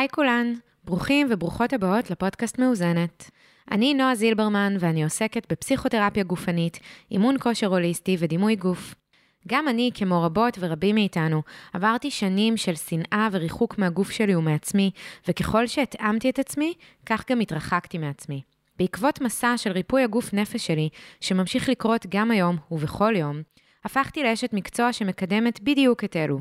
היי כולן, ברוכים וברוכות הבאות לפודקאסט מאוזנת. אני נועה זילברמן ואני עוסקת בפסיכותרפיה גופנית, אימון כושר הוליסטי ודימוי גוף. גם אני, כמו רבות ורבים מאיתנו, עברתי שנים של שנאה וריחוק מהגוף שלי ומעצמי, וככל שהתאמתי את עצמי, כך גם התרחקתי מעצמי. בעקבות מסע של ריפוי הגוף נפש שלי, שממשיך לקרות גם היום ובכל יום, הפכתי לאשת מקצוע שמקדמת בדיוק את אלו.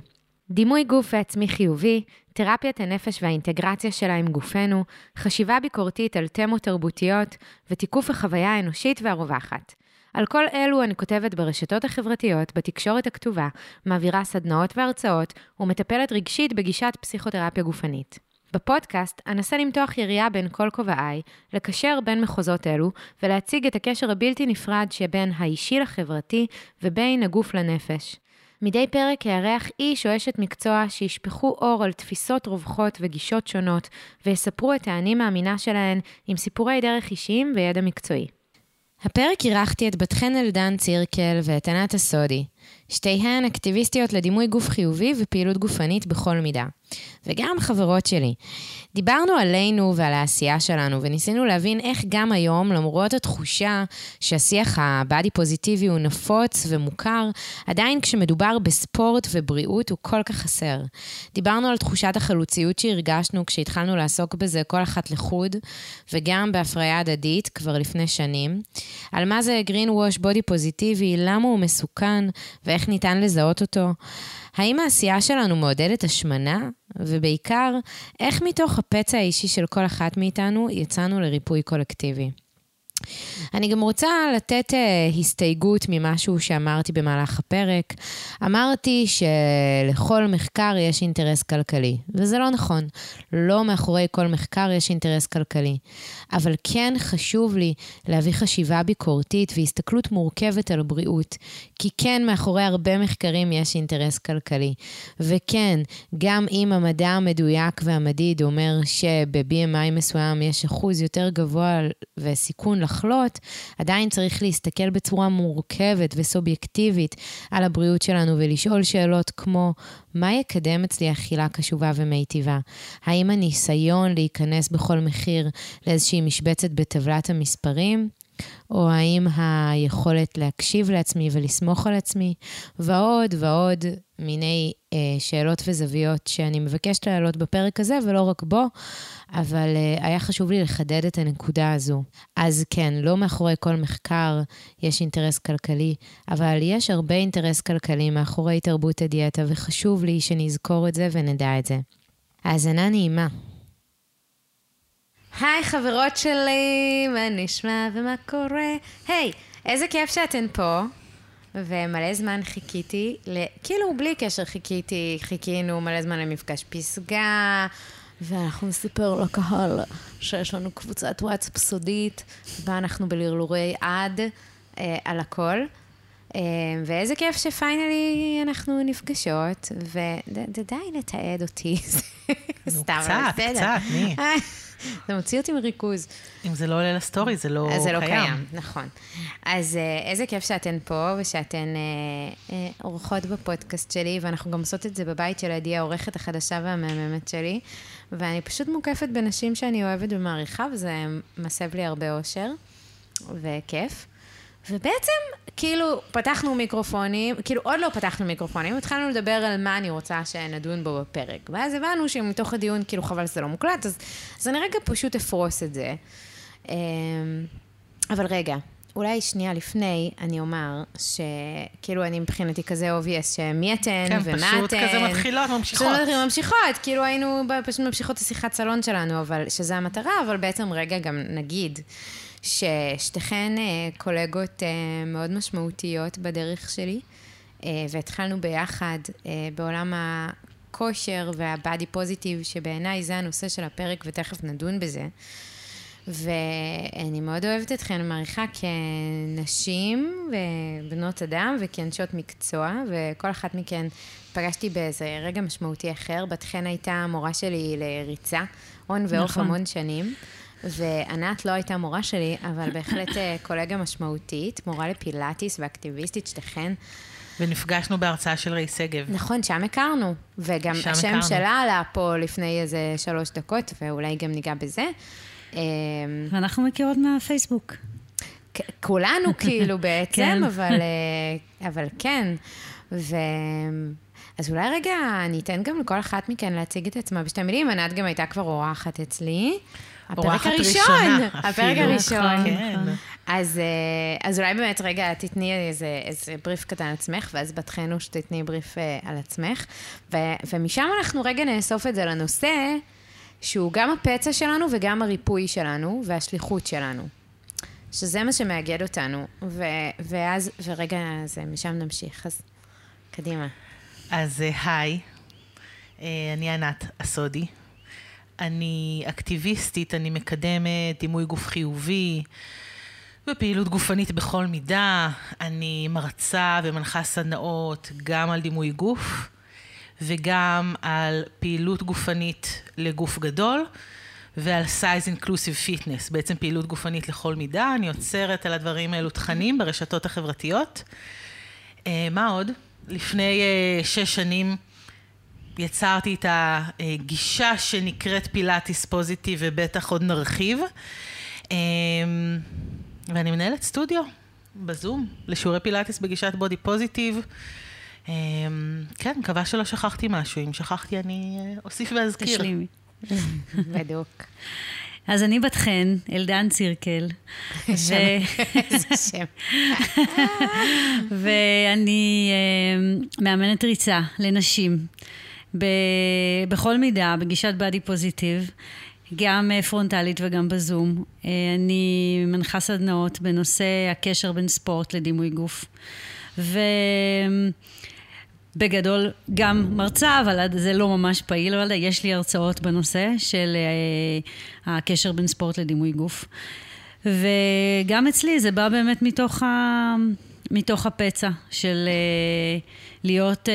דימוי גוף ועצמי חיובי, תרפיית הנפש והאינטגרציה שלה עם גופנו, חשיבה ביקורתית על תמות תרבותיות ותיקוף החוויה האנושית והרווחת. על כל אלו אני כותבת ברשתות החברתיות, בתקשורת הכתובה, מעבירה סדנאות והרצאות ומטפלת רגשית בגישת פסיכותרפיה גופנית. בפודקאסט אנסה למתוח יריעה בין כל כובעיי, לקשר בין מחוזות אלו ולהציג את הקשר הבלתי נפרד שבין האישי לחברתי ובין הגוף לנפש. מדי פרק אארח איש או אשת מקצוע שישפכו אור על תפיסות רווחות וגישות שונות, ויספרו את האני מאמינה שלהן עם סיפורי דרך אישיים וידע מקצועי. הפרק אירחתי את בת חן אלדן צירקל ואת ענת הסודי. שתיהן אקטיביסטיות לדימוי גוף חיובי ופעילות גופנית בכל מידה. וגם חברות שלי. דיברנו עלינו ועל העשייה שלנו, וניסינו להבין איך גם היום, למרות התחושה שהשיח הבאדי פוזיטיבי הוא נפוץ ומוכר, עדיין כשמדובר בספורט ובריאות הוא כל כך חסר. דיברנו על תחושת החלוציות שהרגשנו כשהתחלנו לעסוק בזה כל אחת לחוד, וגם בהפריה הדדית כבר לפני שנים. על מה זה green wash בודי פוזיטיבי, למה הוא מסוכן, ואיך ניתן לזהות אותו. האם העשייה שלנו מעודדת השמנה? ובעיקר, איך מתוך הפצע האישי של כל אחת מאיתנו יצאנו לריפוי קולקטיבי? אני גם רוצה לתת uh, הסתייגות ממשהו שאמרתי במהלך הפרק. אמרתי שלכל מחקר יש אינטרס כלכלי, וזה לא נכון. לא מאחורי כל מחקר יש אינטרס כלכלי. אבל כן חשוב לי להביא חשיבה ביקורתית והסתכלות מורכבת על בריאות, כי כן, מאחורי הרבה מחקרים יש אינטרס כלכלי. וכן, גם אם המדע המדויק והמדיד אומר שב-BMI מסוים יש אחוז יותר גבוה וסיכון לחלות, עדיין צריך להסתכל בצורה מורכבת וסובייקטיבית על הבריאות שלנו ולשאול שאלות כמו, מה יקדם אצלי אכילה קשובה ומיטיבה? האם הניסיון להיכנס בכל מחיר לאיזושהי משבצת בטבלת המספרים? או האם היכולת להקשיב לעצמי ולסמוך על עצמי, ועוד ועוד מיני אה, שאלות וזוויות שאני מבקשת להעלות בפרק הזה, ולא רק בו, אבל אה, היה חשוב לי לחדד את הנקודה הזו. אז כן, לא מאחורי כל מחקר יש אינטרס כלכלי, אבל יש הרבה אינטרס כלכלי מאחורי תרבות הדיאטה, וחשוב לי שנזכור את זה ונדע את זה. האזנה נעימה. היי, חברות שלי, מה נשמע ומה קורה? היי, איזה כיף שאתן פה. ומלא זמן חיכיתי, כאילו בלי קשר חיכיתי, חיכינו מלא זמן למפגש פסגה, ואנחנו נספר לקהל שיש לנו קבוצת וואטסאפ סודית, ואנחנו בלרלורי עד אה, על הכל. אה, ואיזה כיף שפיינלי אנחנו נפגשות, ודי לתעד אותי. סתם, קצת, קצת, מי? זה מוציא אותי מריכוז. אם זה לא עולה לסטורי, זה לא קיים. זה לא קיים, נכון. אז אה, איזה כיף שאתן פה ושאתן אה, אה, אורחות בפודקאסט שלי, ואנחנו גם עושות את זה בבית של עדי, העורכת החדשה והמהממת שלי. ואני פשוט מוקפת בנשים שאני אוהבת ומעריכה, וזה מסב לי הרבה אושר וכיף. ובעצם, כאילו, פתחנו מיקרופונים, כאילו, עוד לא פתחנו מיקרופונים, התחלנו לדבר על מה אני רוצה שנדון בו בפרק. ואז הבנו שמתוך הדיון, כאילו, חבל שזה לא מוקלט, אז, אז אני רגע פשוט אפרוס את זה. אמ, אבל רגע, אולי שנייה לפני, אני אומר שכאילו אני מבחינתי כזה obvious, שמי אתן כן, ומה אתן. כן, פשוט כזה מתחילות, ממשיכות. פשוט ממשיכות, כאילו היינו פשוט ממשיכות את השיחת סלון שלנו, אבל שזה המטרה, אבל בעצם רגע גם נגיד. ששתיכן אה, קולגות אה, מאוד משמעותיות בדרך שלי, אה, והתחלנו ביחד בעולם הכושר והבאדי פוזיטיב, שבעיניי זה הנושא של הפרק, ותכף נדון בזה. ואני מאוד אוהבת אתכן, מעריכה כנשים ובנות אדם וכאנשות מקצוע, וכל אחת מכן פגשתי באיזה רגע משמעותי אחר. בת חן הייתה המורה שלי לריצה, הון ואוף נכון. המון שנים. וענת לא הייתה מורה שלי, אבל בהחלט אה, קולגה משמעותית, מורה לפילאטיס ואקטיביסטית, שתיכן. ונפגשנו בהרצאה של ריי שגב. נכון, שם הכרנו. וגם השם הכרנו. שלה עלה פה לפני איזה שלוש דקות, ואולי גם ניגע בזה. אמ, ואנחנו מכירות מהפייסבוק. כולנו כאילו בעצם, כן. אבל, אה, אבל כן. ו... אז אולי רגע, אני אתן גם לכל אחת מכן להציג את עצמה בשתי מילים. ענת גם הייתה כבר אורחת אצלי. הפרק הראשון. הפרק הראשון. כן. אז, אה, אז אולי באמת רגע תתני איזה, איזה בריף קטן על עצמך, ואז בתכנו שתתני בריף אה, על עצמך. ו, ומשם אנחנו רגע נאסוף את זה לנושא, שהוא גם הפצע שלנו וגם הריפוי שלנו והשליחות שלנו. שזה מה שמאגד אותנו. ו, ואז, ורגע, אז משם נמשיך. אז קדימה. אז אה, היי, אני ענת אסודי. אני אקטיביסטית, אני מקדמת דימוי גוף חיובי ופעילות גופנית בכל מידה. אני מרצה ומנחה סדנאות גם על דימוי גוף וגם על פעילות גופנית לגוף גדול ועל size inclusive fitness, בעצם פעילות גופנית לכל מידה. אני עוצרת על הדברים האלו תכנים ברשתות החברתיות. אה, מה עוד? לפני אה, שש שנים יצרתי את הגישה שנקראת פילאטיס פוזיטיב, ובטח עוד נרחיב. אמ, ואני מנהלת סטודיו בזום לשיעורי פילאטיס בגישת בודי פוזיטיב. אמ, כן, מקווה שלא שכחתי משהו. אם שכחתי, אני אה, אוסיף ואזכיר. תשלימי. בדיוק. אז אני בת חן, אלדן צירקל. איזה שם. ואני אה, מאמנת ריצה לנשים. ב, בכל מידה, בגישת בדי פוזיטיב, גם אה, פרונטלית וגם בזום. אה, אני מנחה סדנאות בנושא הקשר בין ספורט לדימוי גוף. ובגדול גם מרצה, אבל זה לא ממש פעיל, אבל יש לי הרצאות בנושא של אה, הקשר בין ספורט לדימוי גוף. וגם אצלי זה בא באמת מתוך, ה... מתוך הפצע של... להיות, אה,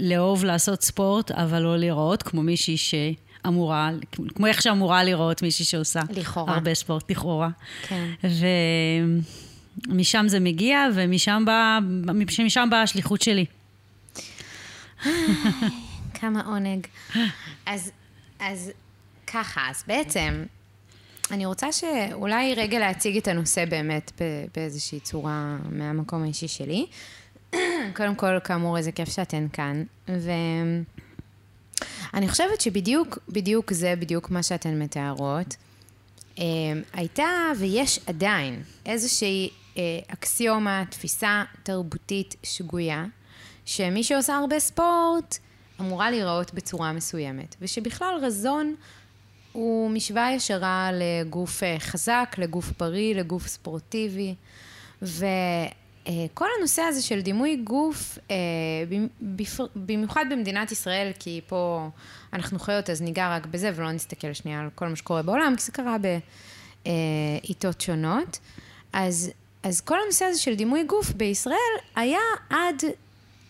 לאהוב לעשות ספורט, אבל לא לראות כמו מישהי שאמורה, כמו איך שאמורה לראות מישהי שעושה לכאורה. הרבה ספורט, לכאורה. כן. ומשם זה מגיע, ומשם באה בא השליחות שלי. כמה עונג. אז, אז ככה, אז בעצם, אני רוצה שאולי רגע להציג את הנושא באמת באיזושהי צורה מהמקום האישי שלי. קודם כל, כאמור, איזה כיף שאתן כאן. ואני חושבת שבדיוק, בדיוק זה בדיוק מה שאתן מתארות. אה, הייתה ויש עדיין איזושהי אה, אקסיומה, תפיסה תרבותית שגויה, שמי שעושה הרבה ספורט אמורה להיראות בצורה מסוימת, ושבכלל רזון הוא משוואה ישרה לגוף אה, חזק, לגוף בריא, לגוף ספורטיבי, ו... אה, כל הנושא הזה של דימוי גוף, אה, במיוחד במדינת ישראל, כי פה אנחנו חיות, אז ניגע רק בזה ולא נסתכל שנייה על כל מה שקורה בעולם, כי זה קרה בעיתות שונות. אז, אז כל הנושא הזה של דימוי גוף בישראל היה עד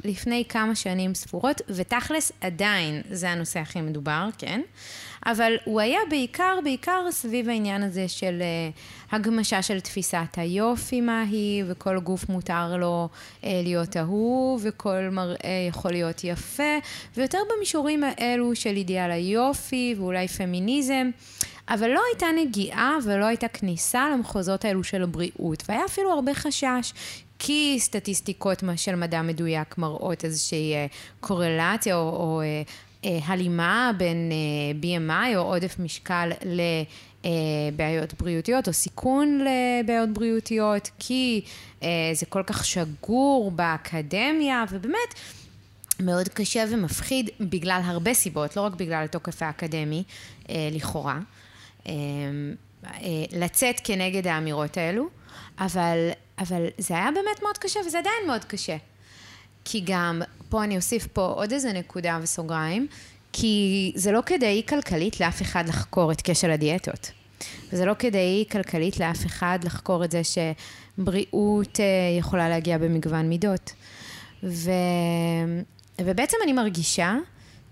לפני כמה שנים ספורות, ותכלס עדיין זה הנושא הכי מדובר, כן? אבל הוא היה בעיקר, בעיקר סביב העניין הזה של uh, הגמשה של תפיסת היופי מהי, וכל גוף מותר לו uh, להיות אהוב, וכל מראה יכול להיות יפה, ויותר במישורים האלו של אידיאל היופי, ואולי פמיניזם. אבל לא הייתה נגיעה ולא הייתה כניסה למחוזות האלו של הבריאות, והיה אפילו הרבה חשש כי סטטיסטיקות של מדע מדויק מראות איזושהי אה, קורלציה או, או אה, אה, הלימה בין BMI או עודף משקל לבעיות בריאותיות או סיכון לבעיות בריאותיות, כי זה כל כך שגור באקדמיה, ובאמת מאוד קשה ומפחיד בגלל הרבה סיבות, לא רק בגלל התוקף האקדמי, לכאורה, לצאת כנגד האמירות האלו, אבל אבל זה היה באמת מאוד קשה, וזה עדיין מאוד קשה. כי גם, פה אני אוסיף פה עוד איזה נקודה וסוגריים, כי זה לא כדאי כלכלית לאף אחד לחקור את כשל הדיאטות. וזה לא כדאי כלכלית לאף אחד לחקור את זה שבריאות אה, יכולה להגיע במגוון מידות. ו... ובעצם אני מרגישה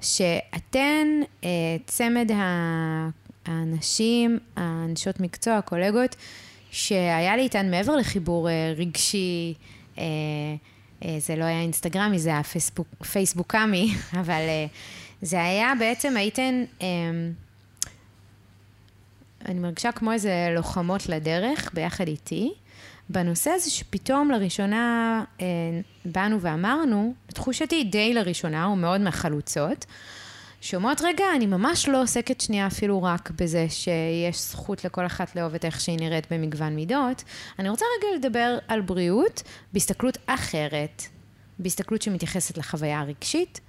שאתן, אה, צמד האנשים, הנשות מקצוע, הקולגות, שהיה לי איתן מעבר לחיבור אה, רגשי, אה, אה, זה לא היה אינסטגרמי, זה היה פייסבוק, פייסבוקמי, אבל אה, זה היה בעצם, הייתן, אה, אני מרגישה כמו איזה לוחמות לדרך ביחד איתי, בנושא הזה שפתאום לראשונה באנו ואמרנו, בתחושתי די לראשונה, ומאוד מהחלוצות, שאומרות, רגע, אני ממש לא עוסקת שנייה אפילו רק בזה שיש זכות לכל אחת לאהוב את איך שהיא נראית במגוון מידות. אני רוצה רגע לדבר על בריאות בהסתכלות אחרת, בהסתכלות שמתייחסת לחוויה הרגשית,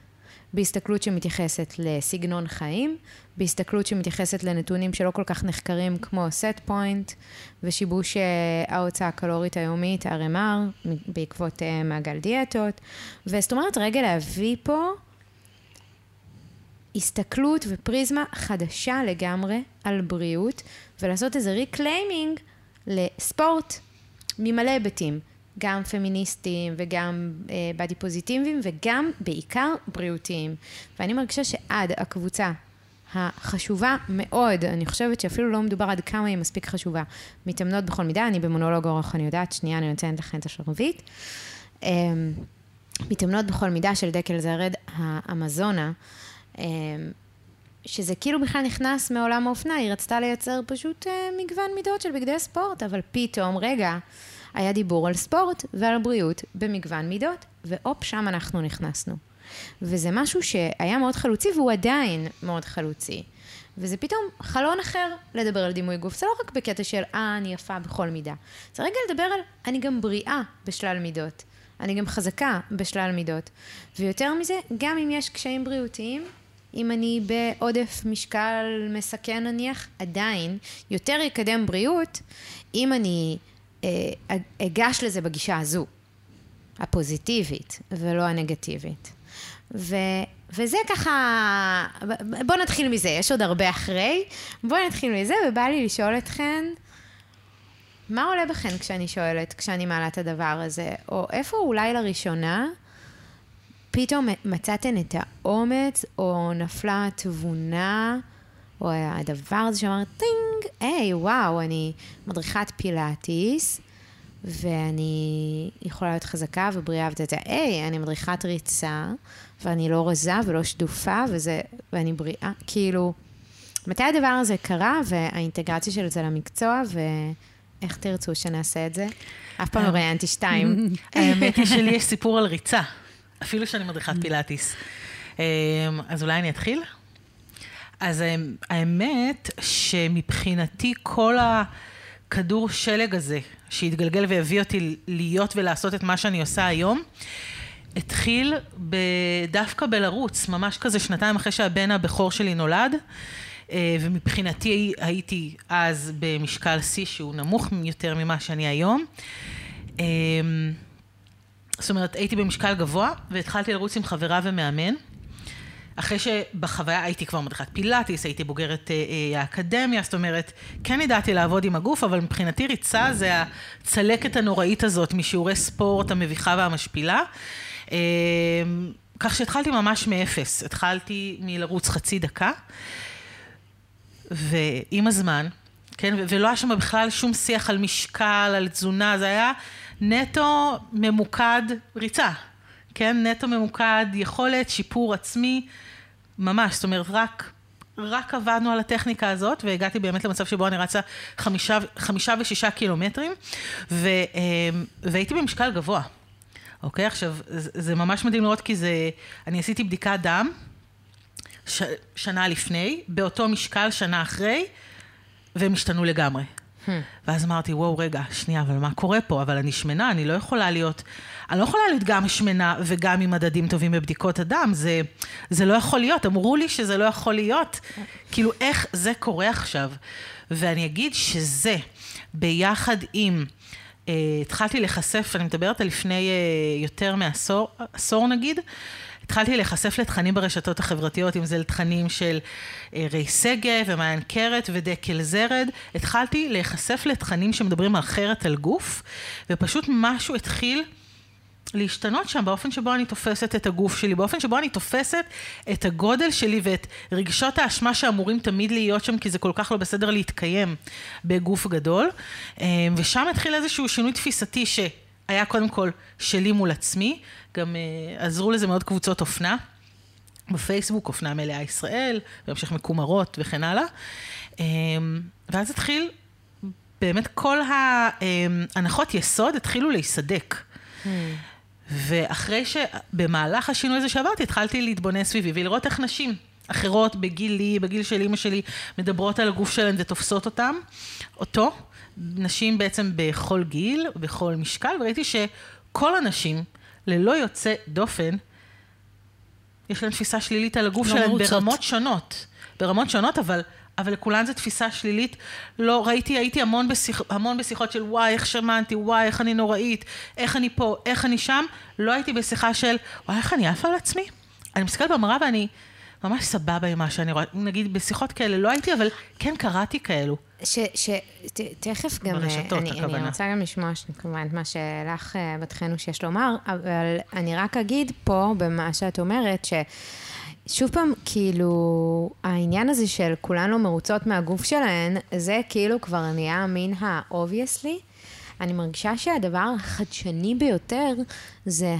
בהסתכלות שמתייחסת לסגנון חיים, בהסתכלות שמתייחסת לנתונים שלא כל כך נחקרים כמו set point ושיבוש אה, ההוצאה הקלורית היומית, RMR, בעקבות אה, מעגל דיאטות. וזאת אומרת, רגע להביא פה הסתכלות ופריזמה חדשה לגמרי על בריאות, ולעשות איזה reclaiming לספורט ממלא היבטים, גם פמיניסטיים וגם body uh, פוזיטיביים וגם בעיקר בריאותיים. ואני מרגישה שעד הקבוצה החשובה מאוד, אני חושבת שאפילו לא מדובר עד כמה היא מספיק חשובה, מתאמנות בכל מידה, אני במונולוג אורח, אני יודעת, שנייה, אני נותנת לכם את השרביט. Um, מתאמנות בכל מידה של דקל זרד, האמזונה. אמ, שזה כאילו בכלל נכנס מעולם האופנה, היא רצתה לייצר פשוט אה, מגוון מידות של בגדי ספורט, אבל פתאום, רגע, היה דיבור על ספורט ועל בריאות במגוון מידות, והופ, שם אנחנו נכנסנו. וזה משהו שהיה מאוד חלוצי, והוא עדיין מאוד חלוצי. וזה פתאום חלון אחר לדבר על דימוי גוף. זה לא רק בקטע של, אה, אני יפה בכל מידה. זה רגע לדבר על, אני גם בריאה בשלל מידות. אני גם חזקה בשלל מידות. ויותר מזה, גם אם יש קשיים בריאותיים, אם אני בעודף משקל מסכן נניח, עדיין יותר יקדם בריאות אם אני אה, אגש לזה בגישה הזו, הפוזיטיבית ולא הנגטיבית. ו, וזה ככה, בואו נתחיל מזה, יש עוד הרבה אחרי. בואו נתחיל מזה, ובא לי לשאול אתכן, מה עולה בכן כשאני שואלת, כשאני מעלה את הדבר הזה? או איפה אולי לראשונה פתאום מצאתן את האומץ, או נפלה התבונה, או הדבר הזה שאמר, טינג, היי, וואו, אני מדריכת פילאטיס, ואני יכולה להיות חזקה ובריאה ואתה יודע, היי, אני מדריכת ריצה, ואני לא רזה ולא שדופה, וזה, ואני בריאה, כאילו, מתי הדבר הזה קרה, והאינטגרציה של זה למקצוע, ואיך תרצו שנעשה את זה? אף פעם לא ראיינתי שתיים. האמת היא שלי יש סיפור על ריצה. אפילו שאני מדריכת פילאטיס. אמ, אז אולי אני אתחיל? אז אמ, האמת שמבחינתי כל הכדור שלג הזה, שהתגלגל והביא אותי להיות ולעשות את מה שאני עושה היום, התחיל דווקא בלרוץ, ממש כזה שנתיים אחרי שהבן הבכור שלי נולד. אה, ומבחינתי הייתי אז במשקל שיא שהוא נמוך יותר ממה שאני היום. זאת אומרת, הייתי במשקל גבוה, והתחלתי לרוץ עם חברה ומאמן. אחרי שבחוויה הייתי כבר מדריכת פילאטיס, הייתי בוגרת אה, אה, האקדמיה, זאת אומרת, כן ידעתי לעבוד עם הגוף, אבל מבחינתי ריצה זה הצלקת הנוראית הזאת משיעורי ספורט המביכה והמשפילה. אה, כך שהתחלתי ממש מאפס, התחלתי מלרוץ חצי דקה, ועם הזמן, כן, ולא היה שם בכלל שום שיח על משקל, על תזונה, זה היה נטו ממוקד ריצה, כן? נטו ממוקד יכולת, שיפור עצמי, ממש, זאת אומרת, רק, רק עבדנו על הטכניקה הזאת, והגעתי באמת למצב שבו אני רצה חמישה, חמישה ושישה קילומטרים, ו, אמ, והייתי במשקל גבוה. אוקיי, עכשיו, זה, זה ממש מדהים לראות כי זה, אני עשיתי בדיקת דם ש, שנה לפני, באותו משקל שנה אחרי, והם השתנו לגמרי. ואז אמרתי, וואו, רגע, שנייה, אבל מה קורה פה? אבל אני שמנה, אני לא יכולה להיות... אני לא יכולה להיות גם שמנה וגם עם מדדים טובים בבדיקות הדם, זה, זה לא יכול להיות. אמרו לי שזה לא יכול להיות. כאילו, איך זה קורה עכשיו? ואני אגיד שזה, ביחד עם... Uh, התחלתי להיחשף, אני מדברת על לפני uh, יותר מעשור, עשור נגיד, התחלתי להיחשף לתכנים ברשתות החברתיות, אם זה לתכנים של אה, רי שגב ומעיין קרת ודקל זרד. התחלתי להיחשף לתכנים שמדברים אחרת על גוף, ופשוט משהו התחיל להשתנות שם באופן שבו אני תופסת את הגוף שלי, באופן שבו אני תופסת את הגודל שלי ואת רגשות האשמה שאמורים תמיד להיות שם, כי זה כל כך לא בסדר להתקיים בגוף גדול. אה, ושם התחיל איזשהו שינוי תפיסתי ש... היה קודם כל שלי מול עצמי, גם uh, עזרו לזה מאוד קבוצות אופנה. בפייסבוק, אופנה מלאה ישראל, בהמשך מקומרות וכן הלאה. Um, ואז התחיל, באמת כל ההנחות יסוד התחילו להיסדק. Hmm. ואחרי שבמהלך השינוי הזה שעברתי, התחלתי להתבונן סביבי ולראות איך נשים אחרות בגילי, בגיל של אימא שלי, מדברות על הגוף שלהן ותופסות אותם, אותו, נשים בעצם בכל גיל, בכל משקל, וראיתי שכל הנשים, ללא יוצא דופן, יש להן תפיסה שלילית על הגוף לא שלהן מרוצות. ברמות שונות. ברמות שונות, אבל, אבל לכולן זו תפיסה שלילית. לא, ראיתי, הייתי המון, בשיח, המון בשיחות של וואי, איך שמעתי, וואי, איך אני נוראית, איך אני פה, איך אני שם. לא הייתי בשיחה של וואי, איך אני עפה על עצמי. אני מסתכלת במראה ואני ממש סבבה עם מה שאני רואה. נגיד, בשיחות כאלה לא הייתי, אבל כן קראתי כאלו. ש... ש... גם... ברשתות, אני, הכוונה. אני רוצה גם לשמוע כמובן את מה שלך, אה, בת חנו, שיש לומר, אבל אני רק אגיד פה, במה שאת אומרת, ש... שוב פעם, כאילו, העניין הזה של כולן לא מרוצות מהגוף שלהן, זה כאילו כבר נהיה מן ה-obviously. אני מרגישה שהדבר החדשני ביותר זה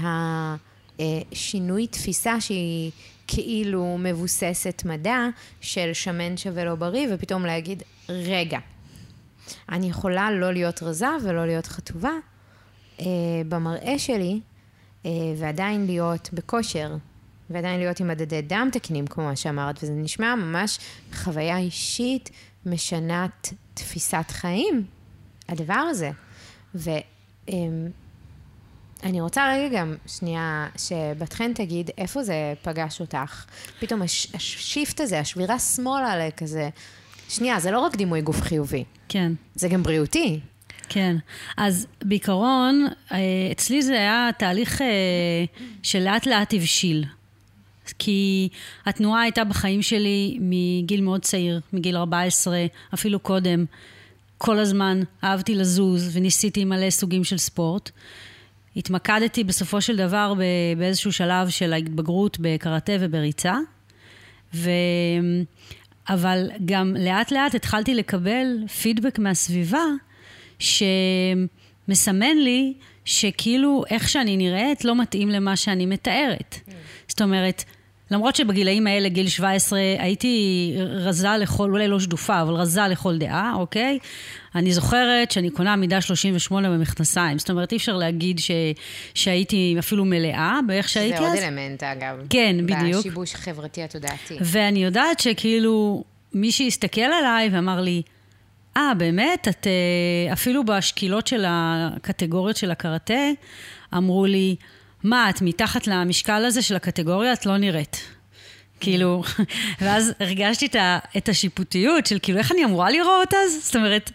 השינוי תפיסה שהיא כאילו מבוססת מדע של שמן שווה לא בריא, ופתאום להגיד, רגע, אני יכולה לא להיות רזה ולא להיות חטובה אה, במראה שלי, אה, ועדיין להיות בכושר, ועדיין להיות עם מדדי דם תקינים, כמו מה שאמרת, וזה נשמע ממש חוויה אישית משנת תפיסת חיים, הדבר הזה. ו... אה, אני רוצה רגע גם, שנייה, שבת חן תגיד איפה זה פגש אותך. פתאום הש, השיפט הזה, השבירה שמאלה לכזה. שנייה, זה לא רק דימוי גוף חיובי. כן. זה גם בריאותי. כן. אז בעיקרון, אה, אצלי זה היה תהליך אה, שלאט לאט הבשיל. כי התנועה הייתה בחיים שלי מגיל מאוד צעיר, מגיל 14, אפילו קודם. כל הזמן אהבתי לזוז וניסיתי מלא סוגים של ספורט. התמקדתי בסופו של דבר באיזשהו שלב של ההתבגרות בקראטה ובריצה, ו... אבל גם לאט לאט התחלתי לקבל פידבק מהסביבה שמסמן לי שכאילו איך שאני נראית לא מתאים למה שאני מתארת. Mm. זאת אומרת, למרות שבגילאים האלה, גיל 17, הייתי רזה לכל, אולי לא שדופה, אבל רזה לכל דעה, אוקיי? אני זוכרת שאני קונה מידה 38 במכנסיים. זאת אומרת, אי אפשר להגיד ש, שהייתי אפילו מלאה באיך שהייתי אז. זה עוד אלמנט, אגב. כן, בדיוק. בשיבוש החברתי התודעתי. ואני יודעת שכאילו, מי שהסתכל עליי ואמר לי, אה, ah, באמת? את אה, אפילו בשקילות של הקטגוריות של הקראטה, אמרו לי, מה, את מתחת למשקל הזה של הקטגוריה, את לא נראית. כאילו, ואז הרגשתי את השיפוטיות של כאילו, איך אני אמורה לראות אז? זאת אומרת,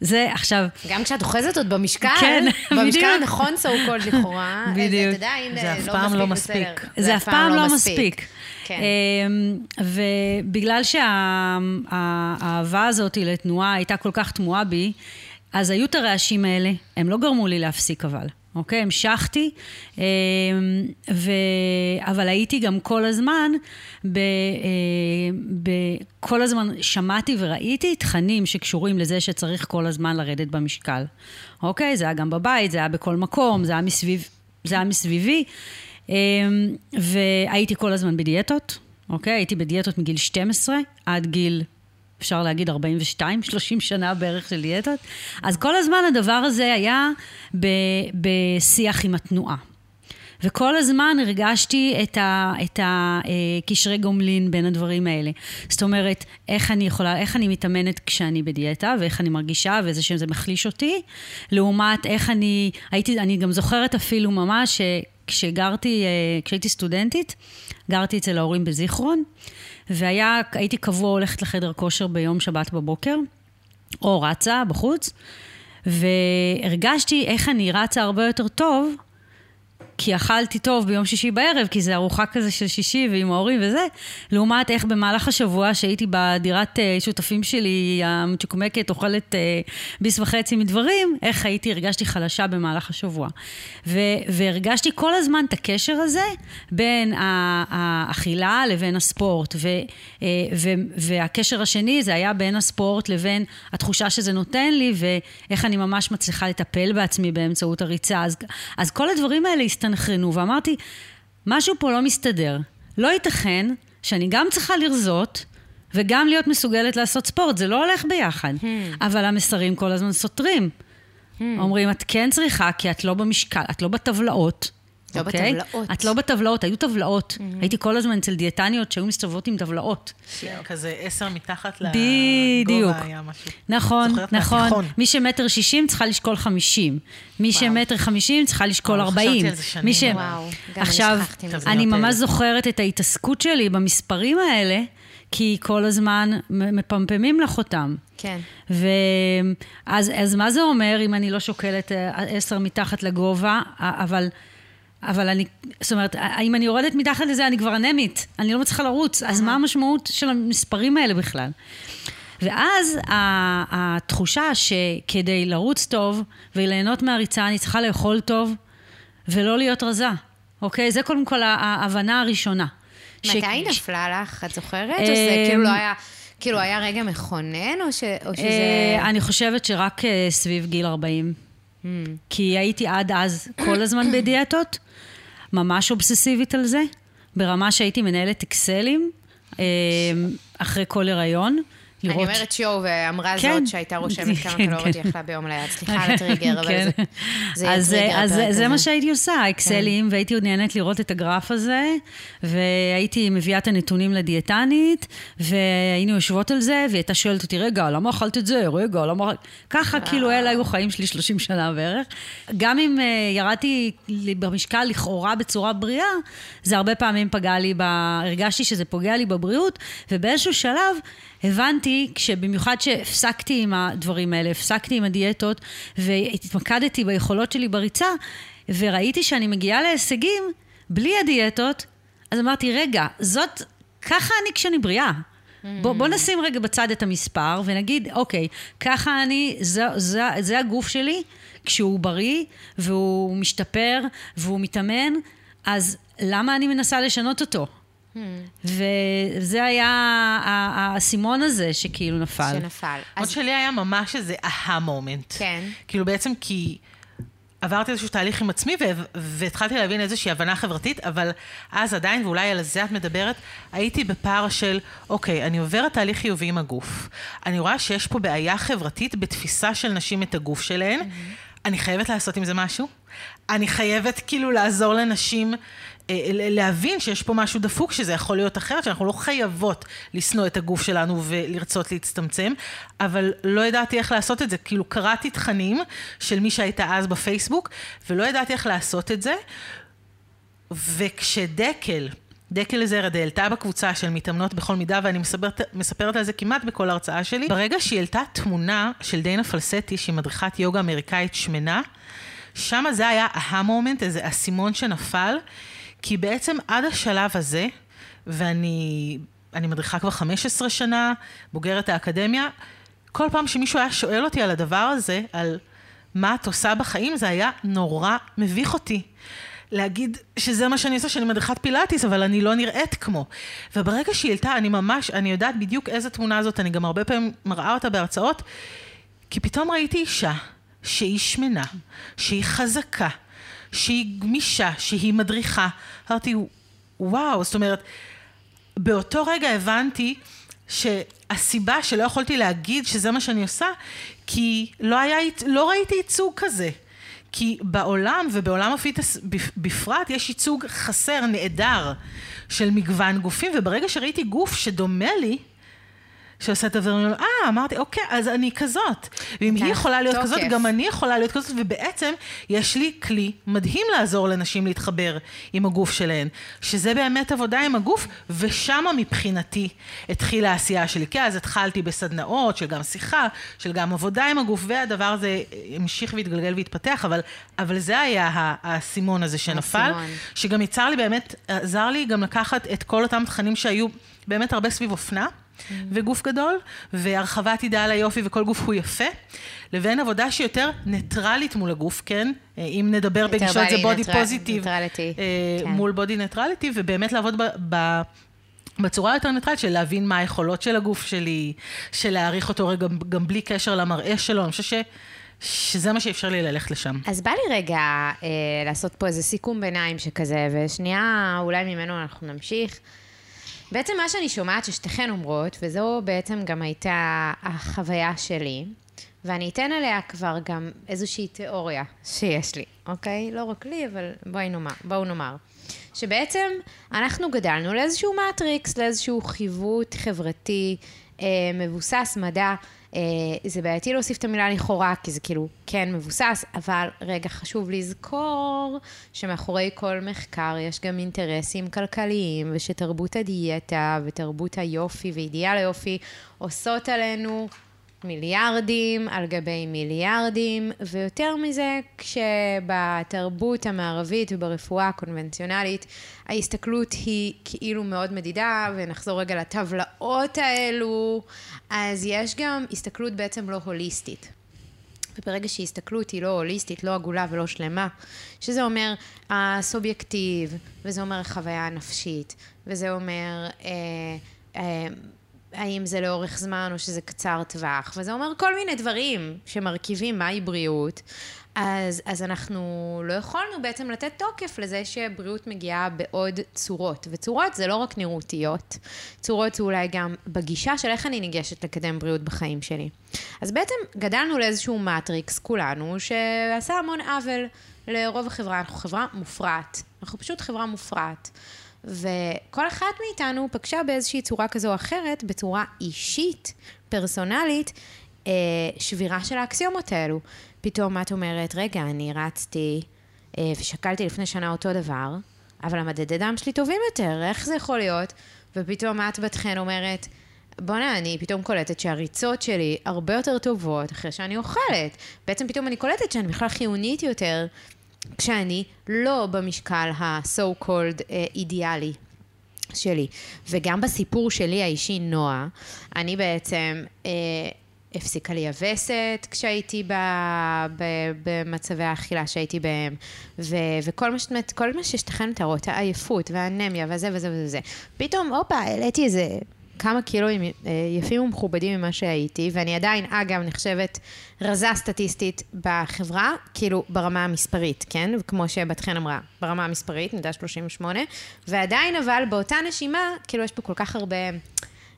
זה עכשיו... גם כשאת אוחזת עוד במשקל, כן, במשקל הנכון so called לכאורה, בדיוק. זה עדיין זה אף פעם לא מספיק. זה אף פעם לא מספיק. כן. אמ, ובגלל שהאהבה הזאת לתנועה הייתה כל כך תמוהה בי, אז היו את הרעשים האלה, הם לא גרמו לי להפסיק אבל. אוקיי? המשכתי, אמ, ו... אבל הייתי גם כל הזמן, ב... אה, ב... כל הזמן שמעתי וראיתי תכנים שקשורים לזה שצריך כל הזמן לרדת במשקל. אוקיי? זה היה גם בבית, זה היה בכל מקום, זה היה, מסביב... זה היה מסביבי. אמ, והייתי כל הזמן בדיאטות, אוקיי? הייתי בדיאטות מגיל 12 עד גיל אפשר להגיד 42, 30 שנה בערך של דיאטות. אז כל הזמן הדבר הזה היה ב, בשיח עם התנועה. וכל הזמן הרגשתי את הקשרי אה, גומלין בין הדברים האלה. זאת אומרת, איך אני יכולה, איך אני מתאמנת כשאני בדיאטה, ואיך אני מרגישה, ואיזה שזה מחליש אותי, לעומת איך אני, הייתי, אני גם זוכרת אפילו ממש שכשגרתי, אה, כשהייתי סטודנטית, גרתי אצל ההורים בזיכרון, והייתי קבוע הולכת לחדר כושר ביום שבת בבוקר, או רצה בחוץ, והרגשתי איך אני רצה הרבה יותר טוב כי אכלתי טוב ביום שישי בערב, כי זה ארוחה כזה של שישי ועם ההורים וזה, לעומת איך במהלך השבוע שהייתי בדירת אה, שותפים שלי המצ'וקמקת, אוכלת אה, ביס וחצי מדברים, איך הייתי, הרגשתי חלשה במהלך השבוע. ו- והרגשתי כל הזמן את הקשר הזה בין האכילה לבין הספורט, ו- אה, ו- והקשר השני זה היה בין הספורט לבין התחושה שזה נותן לי, ואיך אני ממש מצליחה לטפל בעצמי באמצעות הריצה. אז, אז כל הדברים האלה הסתנכרנו, ואמרתי, משהו פה לא מסתדר. לא ייתכן שאני גם צריכה לרזות, וגם להיות מסוגלת לעשות ספורט, זה לא הולך ביחד. Hmm. אבל המסרים כל הזמן סותרים. Hmm. אומרים, את כן צריכה, כי את לא במשקל, את לא בטבלאות. לא okay? אוקיי? בטבלאות. את לא בטבלאות, היו טבלאות. Mm-hmm. הייתי כל הזמן אצל דיאטניות שהיו מסתובבות עם טבלאות. כזה עשר מתחת לגובה היה משהו. נכון, נכון. מי שמטר שישים צריכה לשקול חמישים. מי שמטר חמישים צריכה לשקול ארבעים. חשבתי על זה שנים. ש... וואו, גם עכשיו, אני ממש זוכרת את ההתעסקות שלי במספרים האלה. כי כל הזמן מפמפמים לך אותם. כן. ואז אז מה זה אומר אם אני לא שוקלת אה, עשר מתחת לגובה, אבל אבל אני, זאת אומרת, אם אני יורדת מתחת לזה, אני כבר אנמית, אני לא מצליחה לרוץ, אז מה המשמעות של המספרים האלה בכלל? ואז התחושה שכדי לרוץ טוב וליהנות מהריצה, אני צריכה לאכול טוב ולא להיות רזה, אוקיי? זה קודם כל ההבנה הראשונה. מתי היא נפלה לך? את זוכרת? או זה כאילו לא היה... כאילו, היה רגע מכונן, או, ש, או שזה... אה, אני חושבת שרק אה, סביב גיל 40. Mm. כי הייתי עד אז כל הזמן בדיאטות, ממש אובססיבית על זה, ברמה שהייתי מנהלת אקסלים אה, אחרי כל הריון. לראות... אני אומרת שואו, ואמרה כן. זאת שהייתה רושמת כמה כן, קלוריות כן. היא אכלה ביום ליד. סליחה על הטריגר, אבל כן. זה, זה אז, טריגר. אז זה, זה מה שהייתי עושה, אקסלים, כן. והייתי עוד נהנית לראות את הגרף הזה, והייתי מביאה את הנתונים לדיאטנית, והיינו יושבות על זה, והיא הייתה שואלת אותי, רגע, למה אכלת את זה? רגע, למה... ככה, כאילו, אלה היו חיים שלי 30 שנה בערך. גם אם uh, ירדתי במשקל לכאורה בצורה בריאה, זה הרבה פעמים פגע לי, ב... הרגשתי שזה פוגע לי בבריאות, ובאיזשהו שלב... הבנתי, כשבמיוחד שהפסקתי עם הדברים האלה, הפסקתי עם הדיאטות והתמקדתי ביכולות שלי בריצה, וראיתי שאני מגיעה להישגים בלי הדיאטות, אז אמרתי, רגע, זאת, ככה אני כשאני בריאה. בוא, בוא נשים רגע בצד את המספר ונגיד, אוקיי, ככה אני, זה, זה, זה הגוף שלי כשהוא בריא והוא משתפר והוא מתאמן, אז למה אני מנסה לשנות אותו? וזה היה האסימון הזה שכאילו נפל. שנפל. עוד שלי היה ממש איזה אהה מומנט. כן. כאילו בעצם כי... עברתי איזשהו תהליך עם עצמי והתחלתי להבין איזושהי הבנה חברתית, אבל אז עדיין, ואולי על זה את מדברת, הייתי בפער של, אוקיי, אני עוברת תהליך חיובי עם הגוף. אני רואה שיש פה בעיה חברתית בתפיסה של נשים את הגוף שלהן. Mm-hmm. אני חייבת לעשות עם זה משהו. אני חייבת כאילו לעזור לנשים להבין שיש פה משהו דפוק, שזה יכול להיות אחרת, שאנחנו לא חייבות לשנוא את הגוף שלנו ולרצות להצטמצם, אבל לא ידעתי איך לעשות את זה. כאילו קראתי תכנים של מי שהייתה אז בפייסבוק, ולא ידעתי איך לעשות את זה. וכשדקל, דקל זרד העלתה בקבוצה של מתאמנות בכל מידה, ואני מספרת, מספרת על זה כמעט בכל הרצאה שלי, ברגע שהיא העלתה תמונה של דיינה פלסטי, שהיא מדריכת יוגה אמריקאית שמנה, שם זה היה ההמומנט, איזה אסימון שנפל. כי בעצם עד השלב הזה, ואני אני מדריכה כבר 15 שנה, בוגרת האקדמיה, כל פעם שמישהו היה שואל אותי על הדבר הזה, על מה את עושה בחיים, זה היה נורא מביך אותי. להגיד שזה מה שאני עושה, שאני מדריכת פילאטיס, אבל אני לא נראית כמו. וברגע שהיא העלתה, אני ממש, אני יודעת בדיוק איזה תמונה זאת, אני גם הרבה פעמים מראה אותה בהרצאות, כי פתאום ראיתי אישה שהיא שמנה, שהיא חזקה, שהיא גמישה, שהיא מדריכה. אמרתי, וואו, זאת אומרת, באותו רגע הבנתי שהסיבה שלא יכולתי להגיד שזה מה שאני עושה, כי לא, היה, לא ראיתי ייצוג כזה. כי בעולם, ובעולם הפיטס בפרט, יש ייצוג חסר, נעדר, של מגוון גופים, וברגע שראיתי גוף שדומה לי, שעושה את הדברים, אה, אמרתי, אוקיי, אז אני כזאת. ואם היא יכולה להיות. כזאת, גם אני יכולה להיות כזאת, ובעצם יש לי כלי מדהים לעזור לנשים להתחבר עם הגוף שלהן, שזה באמת עבודה עם הגוף, ושמה מבחינתי התחילה העשייה שלי. כי אז התחלתי בסדנאות של גם שיחה, של גם עבודה עם הגוף, והדבר הזה המשיך והתגלגל והתפתח, אבל, אבל זה היה האסימון הזה שנפל, האסימון. שגם יצר לי באמת, עזר לי גם לקחת את כל אותם תכנים שהיו באמת הרבה סביב אופנה. וגוף גדול, והרחבת אידאל היופי וכל גוף הוא יפה, לבין עבודה שהיא יותר ניטרלית מול הגוף, כן? אה, אם נדבר בגישות זה body positive, אה, כן. מול body neutrality, ובאמת לעבוד ב... ב בצורה יותר ניטרלית של להבין מה היכולות של הגוף שלי, של להעריך אותו רגע גם בלי קשר למראה שלו, אני חושבת. שזה מה שאפשר לי ללכת לשם. אז בא לי רגע אה, לעשות פה איזה סיכום ביניים שכזה, ושנייה, אולי ממנו אנחנו נמשיך. בעצם מה שאני שומעת ששתיכן אומרות, וזו בעצם גם הייתה החוויה שלי, ואני אתן עליה כבר גם איזושהי תיאוריה שיש לי, אוקיי? לא רק לי, אבל בואי נאמר, בואו נאמר. שבעצם אנחנו גדלנו לאיזשהו מטריקס, לאיזשהו חיווט חברתי אה, מבוסס מדע. אה, זה בעייתי להוסיף את המילה לכאורה, כי זה כאילו כן מבוסס, אבל רגע, חשוב לזכור שמאחורי כל מחקר יש גם אינטרסים כלכליים, ושתרבות הדיאטה ותרבות היופי ואידיאל היופי עושות עלינו מיליארדים על גבי מיליארדים, ויותר מזה, כשבתרבות המערבית וברפואה הקונבנציונלית, ההסתכלות היא כאילו מאוד מדידה, ונחזור רגע לטבלאות האלו, אז יש גם הסתכלות בעצם לא הוליסטית. וברגע שהסתכלות היא לא הוליסטית, לא עגולה ולא שלמה, שזה אומר הסובייקטיב, וזה אומר החוויה הנפשית, וזה אומר אה, אה, האם זה לאורך זמן או שזה קצר טווח, וזה אומר כל מיני דברים שמרכיבים מהי בריאות, אז, אז אנחנו לא יכולנו בעצם לתת תוקף לזה שבריאות מגיעה בעוד צורות. וצורות זה לא רק נראותיות, צורות זה אולי גם בגישה של איך אני ניגשת לקדם בריאות בחיים שלי. אז בעצם גדלנו לאיזשהו מטריקס, כולנו, שעשה המון עוול לרוב החברה. אנחנו חברה מופרעת. אנחנו פשוט חברה מופרעת. וכל אחת מאיתנו פגשה באיזושהי צורה כזו או אחרת, בצורה אישית, פרסונלית, אה, שבירה של האקסיומות האלו. פתאום את אומרת, רגע, אני רצתי אה, ושקלתי לפני שנה אותו דבר, אבל המדדי דם שלי טובים יותר, איך זה יכול להיות? ופתאום את בת חן אומרת, בואנה, אני פתאום קולטת שהריצות שלי הרבה יותר טובות אחרי שאני אוכלת. בעצם פתאום אני קולטת שאני בכלל חיונית יותר כשאני לא במשקל ה-so called אה, אידיאלי שלי. וגם בסיפור שלי האישי, נועה, אני בעצם אה, הפסיקה לי הווסת כשהייתי ב, ב, במצבי האכילה שהייתי בהם, ו, וכל מה, שאת- מה ששתכן מתארות, העייפות והאנמיה וזה וזה וזה. פתאום, הופה, העליתי איזה כמה קילואים אה, יפים ומכובדים ממה שהייתי, ואני עדיין, אגב, נחשבת רזה סטטיסטית בחברה, כאילו ברמה המספרית, כן? כמו שבת חן אמרה, ברמה המספרית, מידה 38, ועדיין אבל באותה נשימה, כאילו יש פה כל כך הרבה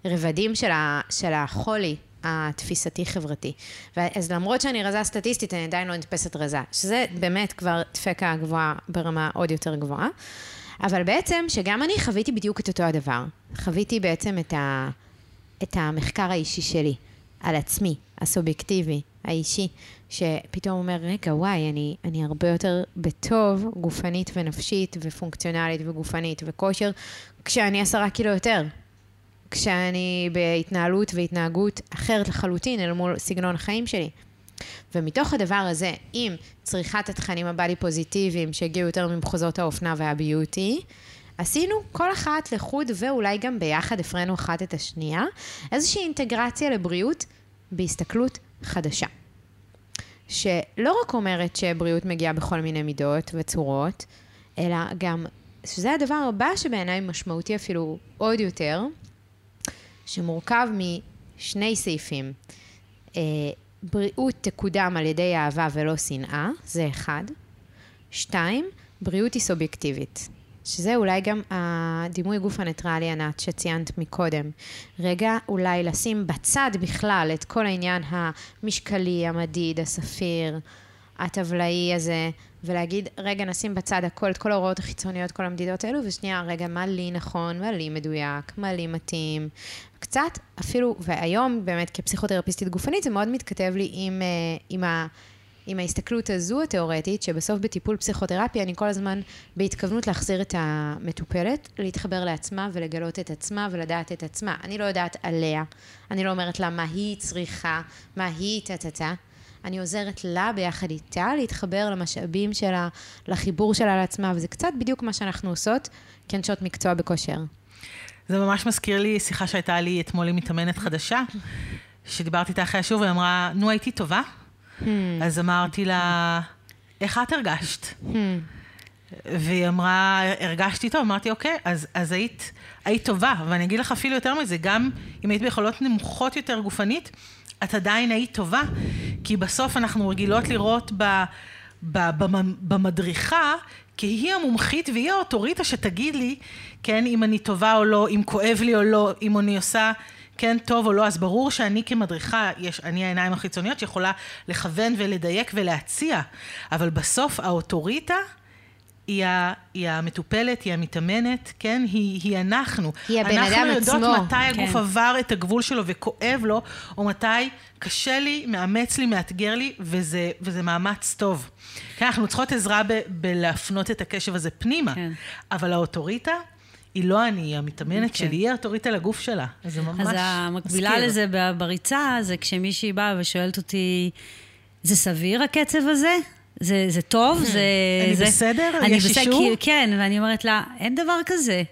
רבדים של, ה, של החולי התפיסתי-חברתי. אז למרות שאני רזה סטטיסטית, אני עדיין לא נתפסת רזה, שזה באמת כבר דפקה גבוהה ברמה עוד יותר גבוהה. אבל בעצם, שגם אני חוויתי בדיוק את אותו הדבר. חוויתי בעצם את, ה, את המחקר האישי שלי, על עצמי, הסובייקטיבי, האישי, שפתאום אומר, רגע, וואי, אני, אני הרבה יותר בטוב, גופנית ונפשית, ופונקציונלית וגופנית וכושר, כשאני עשרה קילו יותר. כשאני בהתנהלות והתנהגות אחרת לחלוטין אל מול סגנון החיים שלי. ומתוך הדבר הזה, עם צריכת התכנים הבאדי פוזיטיביים שהגיעו יותר ממחוזות האופנה והביוטי, עשינו כל אחת לחוד ואולי גם ביחד הפרינו אחת את השנייה, איזושהי אינטגרציה לבריאות בהסתכלות חדשה. שלא רק אומרת שבריאות מגיעה בכל מיני מידות וצורות, אלא גם, שזה הדבר הבא שבעיניי משמעותי אפילו עוד יותר, שמורכב משני סעיפים. בריאות תקודם על ידי אהבה ולא שנאה, זה אחד. שתיים, בריאות היא סובייקטיבית. שזה אולי גם הדימוי גוף הניטרלי ענת שציינת מקודם. רגע, אולי לשים בצד בכלל את כל העניין המשקלי, המדיד, הספיר, הטבלאי הזה, ולהגיד, רגע, נשים בצד הכל, את כל ההוראות החיצוניות, כל המדידות האלו, ושנייה, רגע, מה לי נכון, מה לי מדויק, מה לי מתאים. קצת, אפילו, והיום באמת כפסיכותרפיסטית גופנית, זה מאוד מתכתב לי עם, אה, עם ה... עם ההסתכלות הזו התיאורטית, שבסוף בטיפול פסיכותרפי אני כל הזמן בהתכוונות להחזיר את המטופלת, להתחבר לעצמה ולגלות את עצמה ולדעת את עצמה. אני לא יודעת עליה, אני לא אומרת לה מה היא צריכה, מה היא טה-טה-טה. אני עוזרת לה ביחד איתה להתחבר למשאבים שלה, לחיבור שלה לעצמה, וזה קצת בדיוק מה שאנחנו עושות כנשות מקצוע בכושר. זה ממש מזכיר לי שיחה שהייתה לי אתמול עם מתאמנת חדשה, שדיברתי איתה אחרי השיעור, והיא אמרה, נו, הייתי טובה? Hmm. אז אמרתי לה, איך את הרגשת? Hmm. והיא אמרה, הרגשתי טוב, אמרתי, אוקיי, אז, אז היית, היית טובה, ואני אגיד לך אפילו יותר מזה, גם אם היית ביכולות נמוכות יותר גופנית, את עדיין היית טובה, כי בסוף אנחנו רגילות לראות ב, ב, במדריכה, כי היא המומחית והיא האוטוריטה שתגיד לי, כן, אם אני טובה או לא, אם כואב לי או לא, אם אני עושה... כן טוב או לא, אז ברור שאני כמדריכה, יש, אני העיניים החיצוניות שיכולה לכוון ולדייק ולהציע, אבל בסוף האוטוריטה היא, ה, היא המטופלת, היא המתאמנת, כן? היא, היא אנחנו. היא הבן אדם עצמו. אנחנו יודעות מתי כן. הגוף עבר את הגבול שלו וכואב לו, או מתי קשה לי, מאמץ לי, מאתגר לי, וזה, וזה מאמץ טוב. כן, אנחנו צריכות עזרה ב, בלהפנות את הקשב הזה פנימה, כן. אבל האוטוריטה... היא לא אני, היא המתאמנת okay. שלי, היא האוטוריטה לגוף שלה. אז זה ממש אז המקבילה מזכיר. לזה בריצה, זה כשמישהי באה ושואלת אותי, זה סביר הקצב הזה? זה, זה טוב? זה... אני זה, בסדר? אני יש בסדר, אישור? כן, ואני אומרת לה, אין דבר כזה.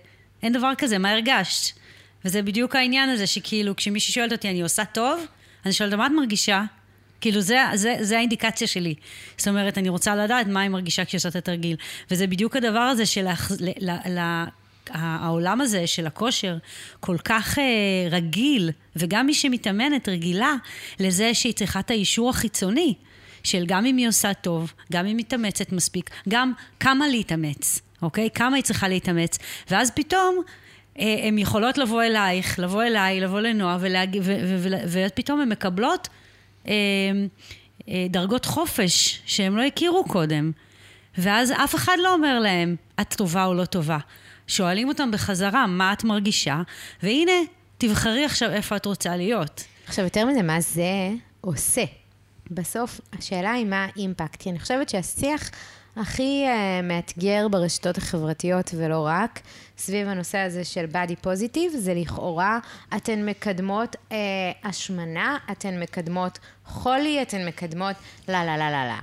אין דבר כזה, מה הרגשת? וזה בדיוק העניין הזה, שכאילו, כשמישהי שואלת אותי, אני עושה טוב? אני שואלת, מה את מרגישה? כאילו, זה, זה, זה האינדיקציה שלי. זאת אומרת, אני רוצה לדעת מה היא מרגישה כשהיא עושה את התרגיל. וזה בדיוק הדבר הזה של... ל, ל, ל, העולם הזה של הכושר כל כך uh, רגיל, וגם מי שמתאמנת רגילה לזה שהיא צריכה את האישור החיצוני, של גם אם היא עושה טוב, גם אם היא מתאמצת מספיק, גם כמה להתאמץ, אוקיי? כמה היא צריכה להתאמץ, ואז פתאום... אה, הן יכולות לבוא אלייך, לבוא אליי, לבוא לנועה, ופתאום הן מקבלות אה, אה, דרגות חופש שהן לא הכירו קודם. ואז אף אחד לא אומר להם, את טובה או לא טובה. שואלים אותם בחזרה, מה את מרגישה? והנה, תבחרי עכשיו איפה את רוצה להיות. עכשיו, יותר מזה, מה זה עושה? בסוף, השאלה היא מה האימפקט. כי אני חושבת שהשיח הכי uh, מאתגר ברשתות החברתיות, ולא רק, סביב הנושא הזה של body positive, זה לכאורה, אתן מקדמות uh, השמנה, אתן מקדמות חולי, אתן מקדמות לה לה לה לה לה.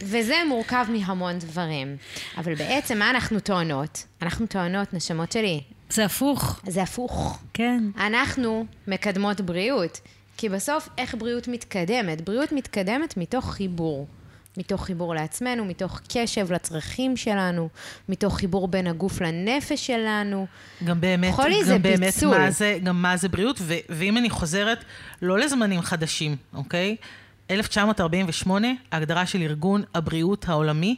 וזה מורכב מהמון דברים. אבל בעצם, מה אנחנו טוענות? אנחנו טוענות, נשמות שלי. זה הפוך. זה הפוך. כן. אנחנו מקדמות בריאות. כי בסוף, איך בריאות מתקדמת? בריאות מתקדמת מתוך חיבור. מתוך חיבור לעצמנו, מתוך קשב לצרכים שלנו, מתוך חיבור בין הגוף לנפש שלנו. גם באמת, חולי גם זה באמת. מה זה, גם מה זה בריאות, ו- ואם אני חוזרת, לא לזמנים חדשים, אוקיי? 1948, ההגדרה של ארגון הבריאות העולמי.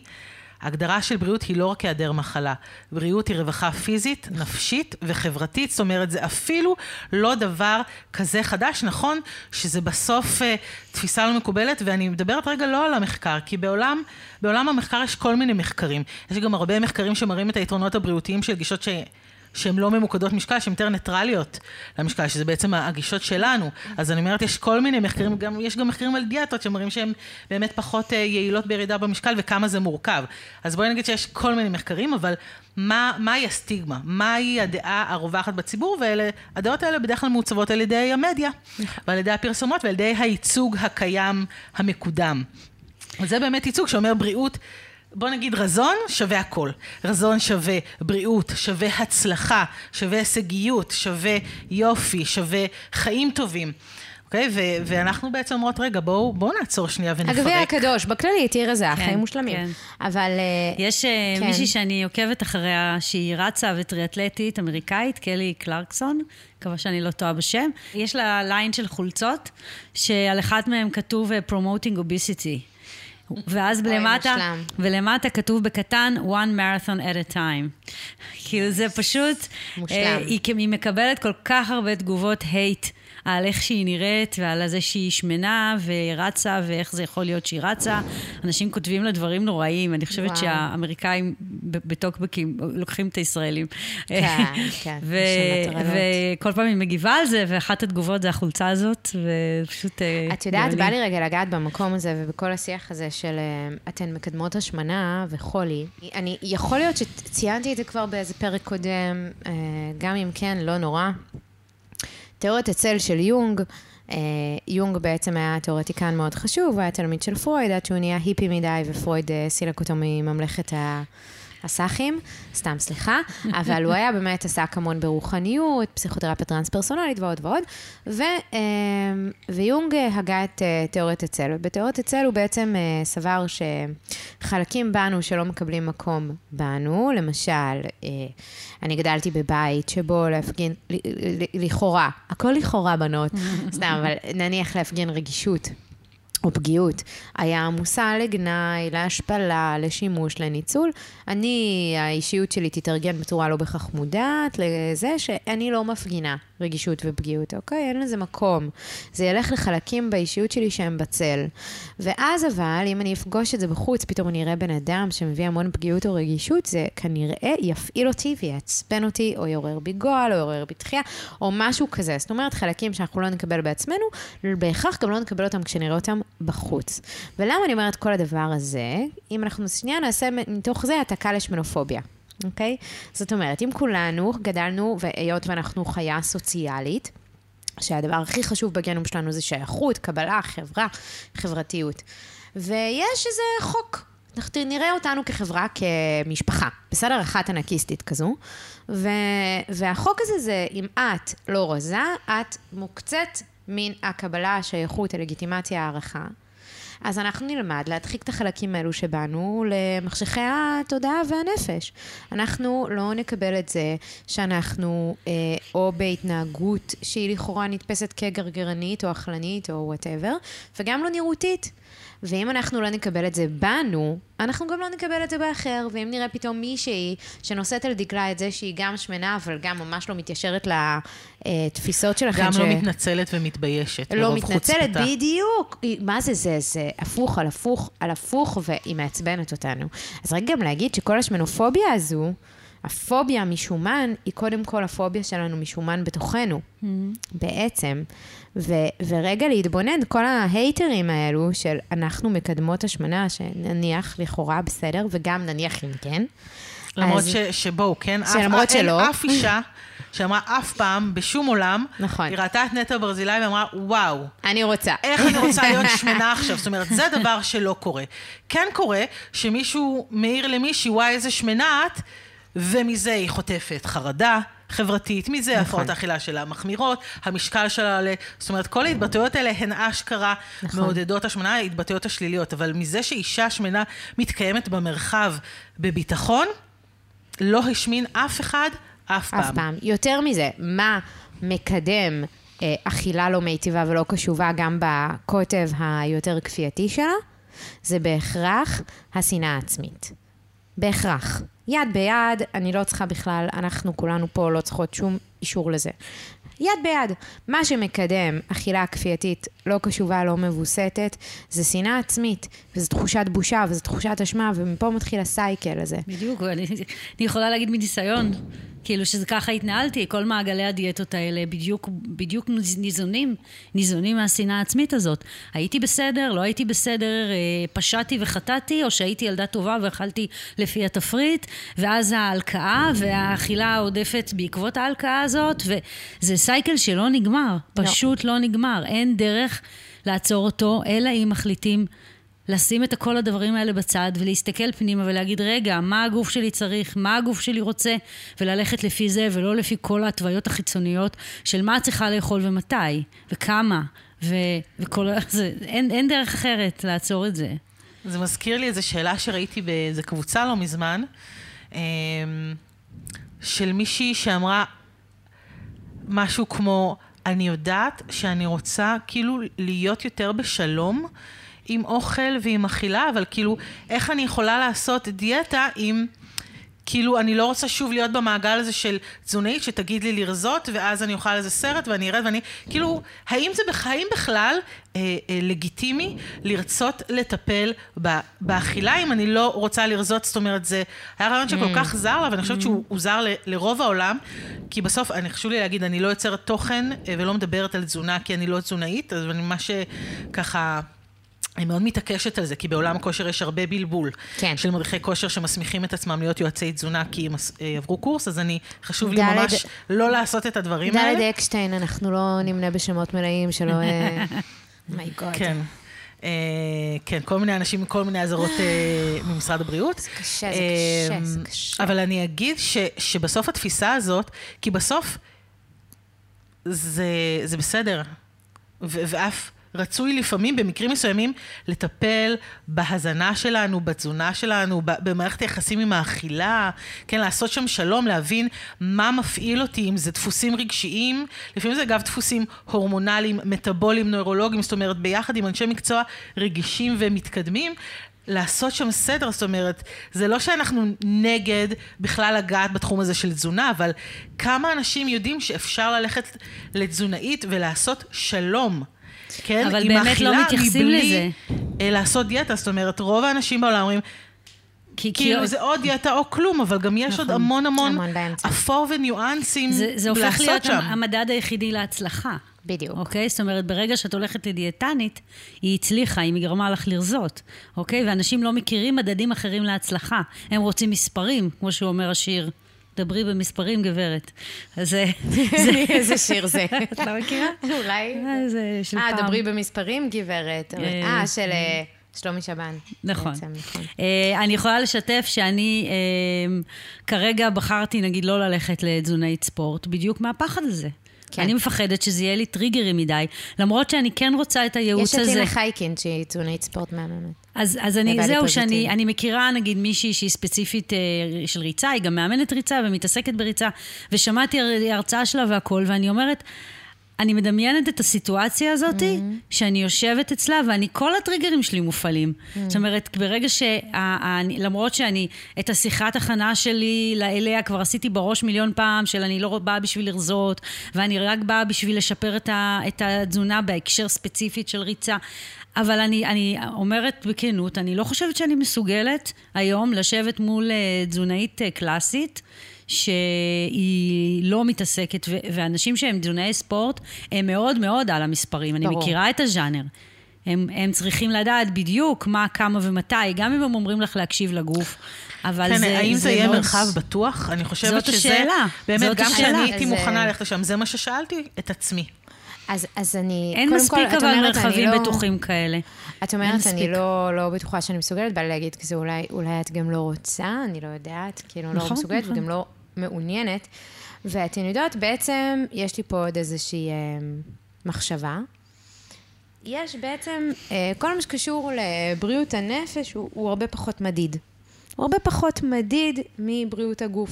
ההגדרה של בריאות היא לא רק היעדר מחלה, בריאות היא רווחה פיזית, נפשית וחברתית, זאת אומרת זה אפילו לא דבר כזה חדש, נכון? שזה בסוף uh, תפיסה לא מקובלת, ואני מדברת רגע לא על המחקר, כי בעולם, בעולם המחקר יש כל מיני מחקרים, יש גם הרבה מחקרים שמראים את היתרונות הבריאותיים של גישות ש... שהן לא ממוקדות משקל, שהן יותר ניטרליות למשקל, שזה בעצם הגישות שלנו. אז אני אומרת, יש כל מיני מחקרים, גם, יש גם מחקרים על דיאטות שמראים שהן באמת פחות אה, יעילות בירידה במשקל וכמה זה מורכב. אז בואי נגיד שיש כל מיני מחקרים, אבל מה, מהי הסטיגמה? מהי הדעה הרווחת בציבור? והדעות האלה בדרך כלל מעוצבות על ידי המדיה, ועל ידי הפרסומות ועל ידי הייצוג הקיים המקודם. וזה באמת ייצוג שאומר בריאות בוא נגיד רזון שווה הכל. רזון שווה בריאות, שווה הצלחה, שווה הישגיות, שווה יופי, שווה חיים טובים. אוקיי? ו- ואנחנו בעצם אומרות, רגע, בואו בוא נעצור שנייה ונפרק. הגביע הקדוש, בכללי, תהיה רזה, כן, חיים מושלמים. כן. אבל... אה, יש uh, כן. מישהי שאני עוקבת אחריה, שהיא רצה וטריאטלטית אמריקאית, קלי קלרקסון, מקווה שאני לא טועה בשם. יש לה ליין של חולצות, שעל אחת מהן כתוב uh, Promoting Obesity. ואז למטה, ולמטה כתוב בקטן, one marathon at a time. כאילו זה פשוט, מושלם. היא, היא מקבלת כל כך הרבה תגובות הייט על איך שהיא נראית ועל זה שהיא שמנה ורצה ואיך זה יכול להיות שהיא רצה. אנשים כותבים לה דברים נוראים, אני חושבת וואו. שהאמריקאים בטוקבקים לוקחים את הישראלים. כן, כן, וכל פעם היא מגיבה על זה, ואחת התגובות זה החולצה הזאת, ופשוט... אה, את יודעת, בא לי רגע לגעת במקום הזה ובכל השיח הזה של אה, אתן מקדמות השמנה וחולי. אני, יכול להיות שציינתי את זה כבר באיזה פרק קודם, אה, גם אם כן, לא נורא. תיאוריית הצל של יונג, יונג בעצם היה תיאורטיקן מאוד חשוב, הוא היה תלמיד של פרויד, עד שהוא נהיה היפי מדי, ופרויד סילק אותו מממלכת ה... הסאחים, סתם סליחה, אבל הוא היה באמת עסק המון ברוחניות, פסיכותרפיה טרנס-פרסונלית ועוד ועוד, ו, אמ, ויונג הגה את אה, תיאוריית הצל. ובתיאוריית הצל הוא בעצם אה, סבר שחלקים בנו שלא מקבלים מקום בנו, למשל, אה, אני גדלתי בבית שבו להפגין, לכאורה, הכל לכאורה בנות, סתם, אבל נניח להפגין רגישות. או פגיעות, היה מושא לגנאי, להשפלה, לשימוש, לניצול. אני, האישיות שלי תתארגן בצורה לא בהכרח מודעת לזה שאני לא מפגינה רגישות ופגיעות, אוקיי? אין לזה מקום. זה ילך לחלקים באישיות שלי שהם בצל. ואז אבל, אם אני אפגוש את זה בחוץ, פתאום אני אראה בן אדם שמביא המון פגיעות או רגישות, זה כנראה יפעיל אותי ויעצבן אותי, או יעורר בי גועל, או יעורר בי תחייה, או משהו כזה. זאת אומרת, חלקים שאנחנו לא נקבל בעצמנו, בהכרח גם לא נקבל אותם כשנראה אותם בחוץ. ולמה אני אומרת כל הדבר הזה? אם אנחנו שנייה נעשה מתוך זה העתקה לשמנופוביה. אוקיי? זאת אומרת, אם כולנו גדלנו, והיות ואנחנו חיה סוציאלית, שהדבר הכי חשוב בגנום שלנו זה שייכות, קבלה, חברה, חברתיות. ויש איזה חוק. אנחנו נראה אותנו כחברה, כמשפחה, בסדר? אחת ענקיסטית כזו. ו... והחוק הזה זה, אם את לא רזה, את מוקצת מן הקבלה, השייכות, הלגיטימציה, הערכה. אז אנחנו נלמד להדחיק את החלקים האלו שבנו למחשכי התודעה והנפש. אנחנו לא נקבל את זה שאנחנו אה, או בהתנהגות שהיא לכאורה נתפסת כגרגרנית או אכלנית או וואטאבר, וגם לא נראותית. ואם אנחנו לא נקבל את זה בנו, אנחנו גם לא נקבל את זה באחר. ואם נראה פתאום מישהי שנושאת על דגלה את זה שהיא גם שמנה, אבל גם ממש לא מתיישרת לתפיסות שלכם. גם לא ש... לא מתנצלת ומתביישת. לא מתנצלת, חוצפתה. בדיוק. מה זה, זה, זה הפוך על הפוך על הפוך, והיא מעצבנת אותנו. אז רק גם להגיד שכל השמנופוביה הזו, הפוביה משומן היא קודם כל הפוביה שלנו משומן בתוכנו, mm-hmm. בעצם. ו, ורגע להתבונן, כל ההייטרים האלו של אנחנו מקדמות השמנה, שנניח לכאורה בסדר, וגם נניח אם כן. למרות אז... ש, שבואו, כן? שלמרות אף, שלא. אין אף אישה שאמרה אף פעם, בשום עולם, נכון. היא ראתה את נטע ברזילי ואמרה, וואו. אני רוצה. איך אני רוצה להיות שמנה עכשיו? זאת אומרת, זה דבר שלא קורה. כן קורה שמישהו מעיר למישהי, וואי, איזה שמנה את, ומזה היא חוטפת חרדה. חברתית, מזה נכון. הפרעות האכילה שלה מחמירות, המשקל שלה עולה, זאת אומרת, כל ההתבטאויות האלה הן אשכרה נכון. מעודדות השמנה, ההתבטאויות השליליות, אבל מזה שאישה שמנה מתקיימת במרחב בביטחון, לא השמין אף אחד אף פעם. אף פעם. יותר מזה, מה מקדם אה, אכילה לא מיטיבה ולא קשובה גם בקוטב היותר כפייתי שלה? זה בהכרח השנאה העצמית. בהכרח. יד ביד, אני לא צריכה בכלל, אנחנו כולנו פה לא צריכות שום אישור לזה. יד ביד. מה שמקדם אכילה כפייתית לא קשובה, לא מבוסתת, זה שנאה עצמית, וזו תחושת בושה, וזו תחושת אשמה, ומפה מתחיל הסייקל הזה. בדיוק, אני, אני יכולה להגיד מניסיון. כאילו שזה ככה התנהלתי, כל מעגלי הדיאטות האלה בדיוק, בדיוק ניזונים, ניזונים מהשנאה העצמית הזאת. הייתי בסדר, לא הייתי בסדר, אה, פשעתי וחטאתי, או שהייתי ילדה טובה ואכלתי לפי התפריט, ואז ההלקאה והאכילה העודפת בעקבות ההלקאה הזאת, וזה סייקל שלא נגמר, לא. פשוט לא, לא נגמר. אין דרך לעצור אותו, אלא אם מחליטים לשים את כל הדברים האלה בצד ולהסתכל פנימה ולהגיד, רגע, מה הגוף שלי צריך, מה הגוף שלי רוצה, וללכת לפי זה ולא לפי כל ההתוויות החיצוניות של מה צריכה לאכול ומתי, וכמה, ו- וכל זה, אין, אין דרך אחרת לעצור את זה. זה מזכיר לי איזו שאלה שראיתי באיזו קבוצה לא מזמן, אמ, של מישהי שאמרה משהו כמו, אני יודעת שאני רוצה כאילו להיות יותר בשלום עם אוכל ועם אכילה, אבל כאילו, איך אני יכולה לעשות דיאטה אם כאילו, אני לא רוצה שוב להיות במעגל הזה של תזונאית שתגיד לי לרזות, ואז אני אוכל איזה סרט ואני ארד ואני... כאילו, האם זה בחיים בכלל אה, אה, לגיטימי לרצות לטפל ב, באכילה אם אני לא רוצה לרזות? זאת אומרת, זה היה רעיון שכל Mm. כך זר לה, ואני חושבת שהוא זר ל, לרוב העולם, כי בסוף, אני חשוב לי להגיד, אני לא יוצרת תוכן אה, ולא מדברת על תזונה כי אני לא תזונאית, אז אני ממש ככה... אני מאוד מתעקשת על זה, כי בעולם הכושר יש הרבה בלבול. כן. של מדריכי כושר שמסמיכים את עצמם להיות יועצי תזונה כי הם אה, עברו קורס, אז אני, חשוב לי דלת- ממש לא לעשות את הדברים דלת האלה. אקשטיין, אנחנו לא נמנה בשמות מלאים שלא... מייגוד. כן. אה, כן, כל מיני אנשים מכל מיני אזהרות אה, ממשרד הבריאות. זה קשה, זה אה, קשה, זה קשה. אבל אני אגיד ש, שבסוף התפיסה הזאת, כי בסוף זה, זה בסדר, ואף רצוי לפעמים, במקרים מסוימים, לטפל בהזנה שלנו, בתזונה שלנו, במערכת היחסים עם האכילה, כן, לעשות שם שלום, להבין מה מפעיל אותי, אם זה דפוסים רגשיים, לפעמים זה אגב דפוסים הורמונליים, מטאבוליים, נוירולוגיים, זאת אומרת, ביחד עם אנשי מקצוע רגישים ומתקדמים, לעשות שם סדר, זאת אומרת, זה לא שאנחנו נגד בכלל לגעת בתחום הזה של תזונה, אבל כמה אנשים יודעים שאפשר ללכת לתזונאית ולעשות שלום. כן, אבל באמת לא מתייחסים מבלי, לזה. אה, לעשות דיאטה, זאת אומרת, רוב האנשים בעולם אומרים, כי, כאילו זה או דיאטה או כלום, אבל גם יש עוד נכון. המון המון המון באמצע. אפור וניואנסים זה, זה הופך לעשות להיות שם. המדד היחידי להצלחה. בדיוק. אוקיי? זאת אומרת, ברגע שאת הולכת לדיאטנית, היא הצליחה, היא גרמה לך לרזות, אוקיי? ואנשים לא מכירים מדדים אחרים להצלחה. הם רוצים מספרים, כמו שאומר השיר. דברי במספרים, גברת. אז זה... זה... איזה שיר זה? את לא מכירה? אולי. אה, זה של אה, פעם. דברי במספרים, גברת. אה, אה, של אה, שלומי שבן. נכון. בעצם, נכון. אה, אני יכולה לשתף שאני אה, כרגע בחרתי, נגיד, לא ללכת לתזונאית ספורט, בדיוק מהפחד הזה. כן. אני מפחדת שזה יהיה לי טריגרי מדי, למרות שאני כן רוצה את הייעוץ יש הזה. את טינה חייקין, שהיא תזונאית ספורט מהממת. אז, אז אני, זהו, פוזיטיב. שאני אני מכירה נגיד מישהי שהיא ספציפית אה, של ריצה, היא גם מאמנת ריצה ומתעסקת בריצה, ושמעתי הר- הרצאה שלה והכל, ואני אומרת, אני מדמיינת את הסיטואציה הזאת, mm-hmm. שאני יושבת אצלה, ואני, כל הטריגרים שלי מופעלים. Mm-hmm. זאת אומרת, ברגע ש... למרות שאני, את השיחת הכנה שלי אליה כבר עשיתי בראש מיליון פעם, של אני לא באה בשביל לרזות, ואני רק באה בשביל לשפר את, ה, את התזונה בהקשר ספציפית של ריצה. אבל אני, אני אומרת בכנות, אני לא חושבת שאני מסוגלת היום לשבת מול אה, תזונאית אה, קלאסית. שהיא לא מתעסקת, ו- ואנשים שהם תזונאי ספורט, הם מאוד מאוד על המספרים. אני ברור. מכירה את הז'אנר. הם, הם צריכים לדעת בדיוק מה, כמה ומתי, גם אם הם אומרים לך להקשיב לגוף. אבל כן, זה, האם זה יהיה מאוד- מרחב בטוח? אני חושבת זאת שזה... השאלה. באמת, זאת גם. כשאני הייתי אז, מוכנה אה, ללכת לשם, זה מה ששאלתי את עצמי. אז, אז אני, אין מספיק כל, אבל אני מרחבים לא- בטוחים כאלה. את אומרת. אני לא, לא בטוחה שאני מסוגלת, בא לי להגיד כזה, אולי, אולי את גם לא רוצה, אני לא יודעת, כאילו, לא נכון, מסוגלת נכון. וגם לא מעוניינת. ואתן יודעות, בעצם, יש לי פה עוד איזושהי אה, מחשבה. יש בעצם, אה, כל מה שקשור לבריאות הנפש הוא, הוא הרבה פחות מדיד. הוא הרבה פחות מדיד מבריאות הגוף.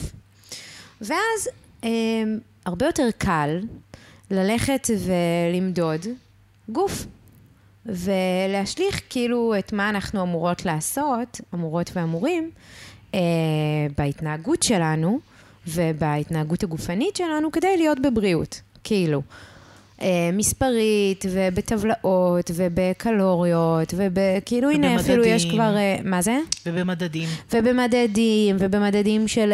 ואז אה, הרבה יותר קל ללכת ולמדוד גוף. ולהשליך כאילו את מה אנחנו אמורות לעשות, אמורות ואמורים, אה, בהתנהגות שלנו ובהתנהגות הגופנית שלנו כדי להיות בבריאות, כאילו. אה, מספרית ובטבלאות ובקלוריות ובכאילו הנה אפילו יש. כבר, אה, מה זה? ובמדדים. ובמדדים, ובמדדים של,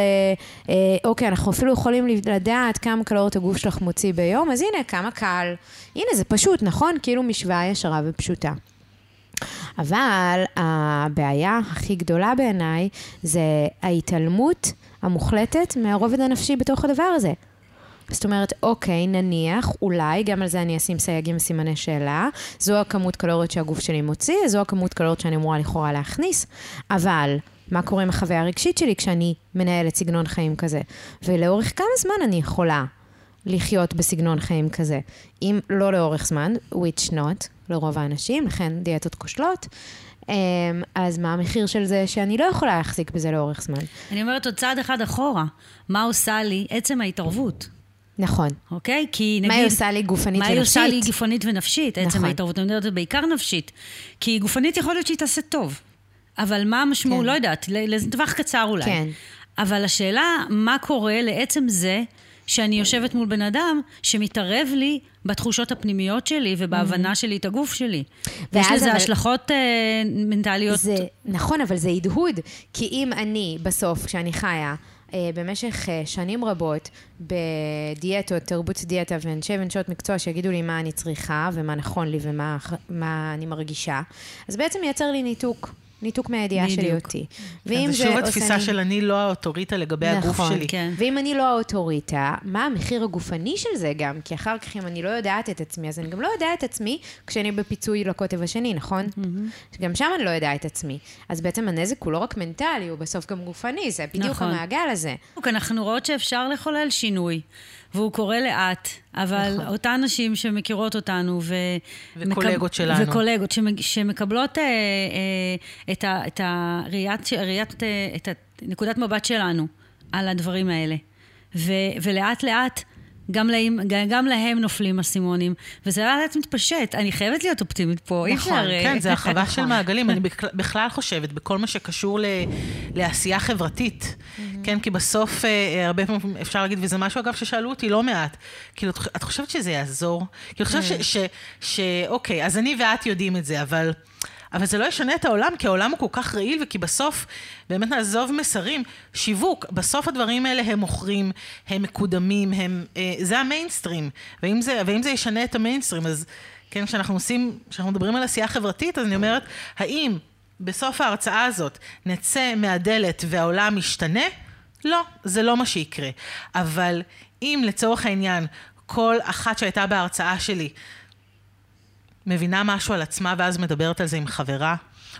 אה, אוקיי, אנחנו אפילו יכולים לדעת כמה קלוריות הגוף שלך מוציא ביום, אז הנה, כמה קל. הנה, זה פשוט, נכון? כאילו משוואה ישרה ופשוטה. אבל הבעיה הכי גדולה בעיניי זה ההתעלמות המוחלטת מהרובד הנפשי בתוך הדבר הזה. זאת אומרת, אוקיי, נניח, אולי, גם על זה אני אשים סייגים וסימני שאלה, זו הכמות קלוריות שהגוף שלי מוציא, זו הכמות קלוריות שאני אמורה לכאורה להכניס, אבל מה קורה עם החוויה הרגשית שלי כשאני מנהלת סגנון חיים כזה? ולאורך כמה זמן אני יכולה לחיות בסגנון חיים כזה? אם לא לאורך זמן, which not, לרוב האנשים, לכן דיאטות כושלות. אמ, אז מה המחיר של זה שאני לא יכולה להחזיק בזה לאורך זמן? אני אומרת עוד צעד אחד אחורה. מה עושה לי עצם ההתערבות? נכון. אוקיי? כי נגיד... מה היא עושה לי גופנית מה היא עושה לי ונפשית? גופנית ונפשית? עצם נכון. ההתערבות, אני יודעת, בעיקר נפשית. כי גופנית יכול להיות שהיא תעשה טוב. אבל מה המשמעות? כן. לא יודעת, לטווח קצר אולי. כן. אבל השאלה, מה קורה לעצם זה שאני יושבת מול בן אדם שמתערב לי בתחושות הפנימיות שלי ובהבנה שלי את הגוף שלי. ויש לזה אבל- השלכות אה, מנטליות. זה, נכון, אבל זה הדהוד. כי אם אני, בסוף, כשאני חיה, אה, במשך אה, שנים רבות בדיאטות, תרבות דיאטה ואנשי ונשות מקצוע שיגידו לי מה אני צריכה ומה נכון לי ומה מה אני מרגישה, אז בעצם מייצר לי ניתוק. ניתוק מהידיעה שלי. אותי. כן, ואם זה שוב התפיסה של אני לא האוטוריטה לגבי הגוף נכון, שלי. כן. ואם אני לא האוטוריטה, מה המחיר הגופני של זה גם? כי אחר כך אם אני לא יודעת את עצמי, אז אני גם לא יודעת את עצמי כשאני בפיצוי לקוטב השני, נכון? גם שם אני לא יודעת את עצמי. אז בעצם הנזק הוא לא רק מנטלי, הוא בסוף גם גופני, זה בדיוק נכון. המעגל הזה. בדיוק, אנחנו רואות שאפשר לחולל שינוי, והוא קורה לאט, אבל נכון. אותן נשים שמכירות אותנו ו... וקולגות שלנו. וקולגות שמקבלות אה, אה, את, ה, את הראיית, ראיית, אה, את נקודת מבט שלנו על הדברים האלה. ו, ולאט לאט גם להם, גם להם נופלים אסימונים, וזה לאט מתפשט. אני חייבת להיות אופטימית פה, אי נכון, אפשר... אה, כן, זה הרחבה של נכון. מעגלים. אני בכלל- חושבת, בכל מה שקשור ל- לעשייה חברתית, כן, כי בסוף, אה, אה, הרבה פעמים אפשר להגיד, וזה משהו, אגב, ששאלו אותי לא מעט, כאילו, את חושבת שזה יעזור? כאילו, את חושבת ש- ש- שאוקיי, אז אני ואת יודעים את זה, אבל... אבל זה לא ישנה את העולם, כי העולם הוא כל כך רעיל, וכי בסוף, באמת נעזוב מסרים. שיווק, בסוף הדברים האלה הם מוכרים, הם מקודמים, הם, אה, זה המיינסטרים. ואם זה, ואם זה ישנה את המיינסטרים, אז כן, כשאנחנו עושים, כשאנחנו מדברים על עשייה חברתית, אז אני אומרת, האם בסוף ההרצאה הזאת נצא מהדלת והעולם ישתנה? לא, זה לא מה שיקרה. אבל אם לצורך העניין, כל אחת שהייתה בהרצאה שלי, מבינה משהו על עצמה ואז מדברת על זה עם חברה,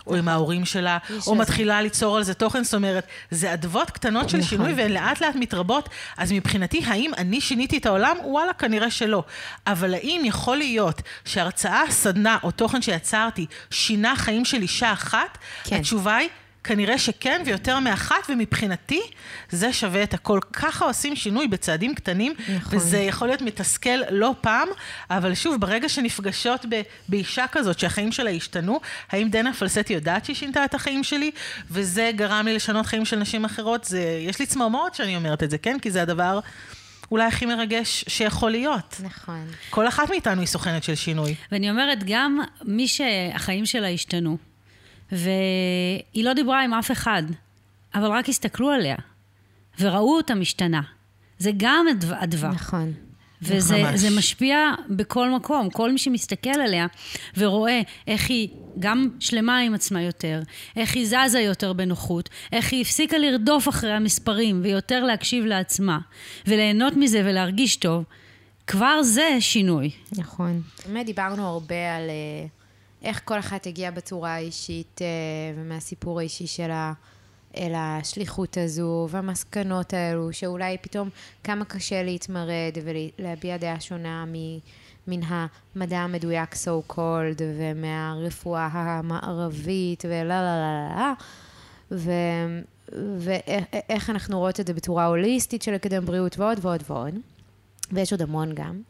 או עם ההורים שלה, או. מתחילה ליצור על זה תוכן, זאת אומרת, זה אדוות קטנות של נכון. שינוי והן לאט לאט מתרבות, אז מבחינתי, האם אני שיניתי את העולם? וואלה, כנראה שלא. אבל האם יכול להיות שהרצאה, סדנה או תוכן שיצרתי שינה חיים של אישה אחת? כן. התשובה היא... כנראה שכן, ויותר מאחת, ומבחינתי זה שווה את הכל. ככה עושים שינוי בצעדים קטנים, נכון. וזה יכול להיות מתסכל לא פעם, אבל שוב, ברגע שנפגשות ב, באישה כזאת, שהחיים שלה השתנו, האם דנה פלסטי יודעת שהיא שינתה את החיים שלי, וזה גרם לי לשנות חיים של נשים אחרות? זה, יש לי צמרמורת שאני אומרת את זה, כן? כי זה הדבר אולי הכי מרגש שיכול להיות. נכון. כל אחת מאיתנו היא סוכנת של שינוי. ואני אומרת, גם מי שהחיים שלה השתנו, והיא לא דיברה עם אף אחד, אבל רק הסתכלו עליה, וראו אותה משתנה. זה גם הדבר. הדבר. נכון. וזה ממש. זה משפיע בכל מקום. כל מי שמסתכל עליה ורואה איך היא גם שלמה עם עצמה יותר, איך היא זזה יותר בנוחות, איך היא הפסיקה לרדוף אחרי המספרים ויותר להקשיב לעצמה, וליהנות מזה ולהרגיש טוב, כבר זה שינוי. נכון. באמת דיברנו הרבה על אה, איך כל אחת הגיעה בצורה האישית אה, ומהסיפור האישי שלה אל השליחות הזו והמסקנות האלו, שאולי פתאום כמה קשה להתמרד ולהביע דעה שונה. מן המדע המדויק so called ומהרפואה המערבית ולה לה לה לה לה ו... ואיך אנחנו רואות את זה בצורה הוליסטית של לקדם בריאות ועוד ועוד ועוד. ויש עוד המון גם.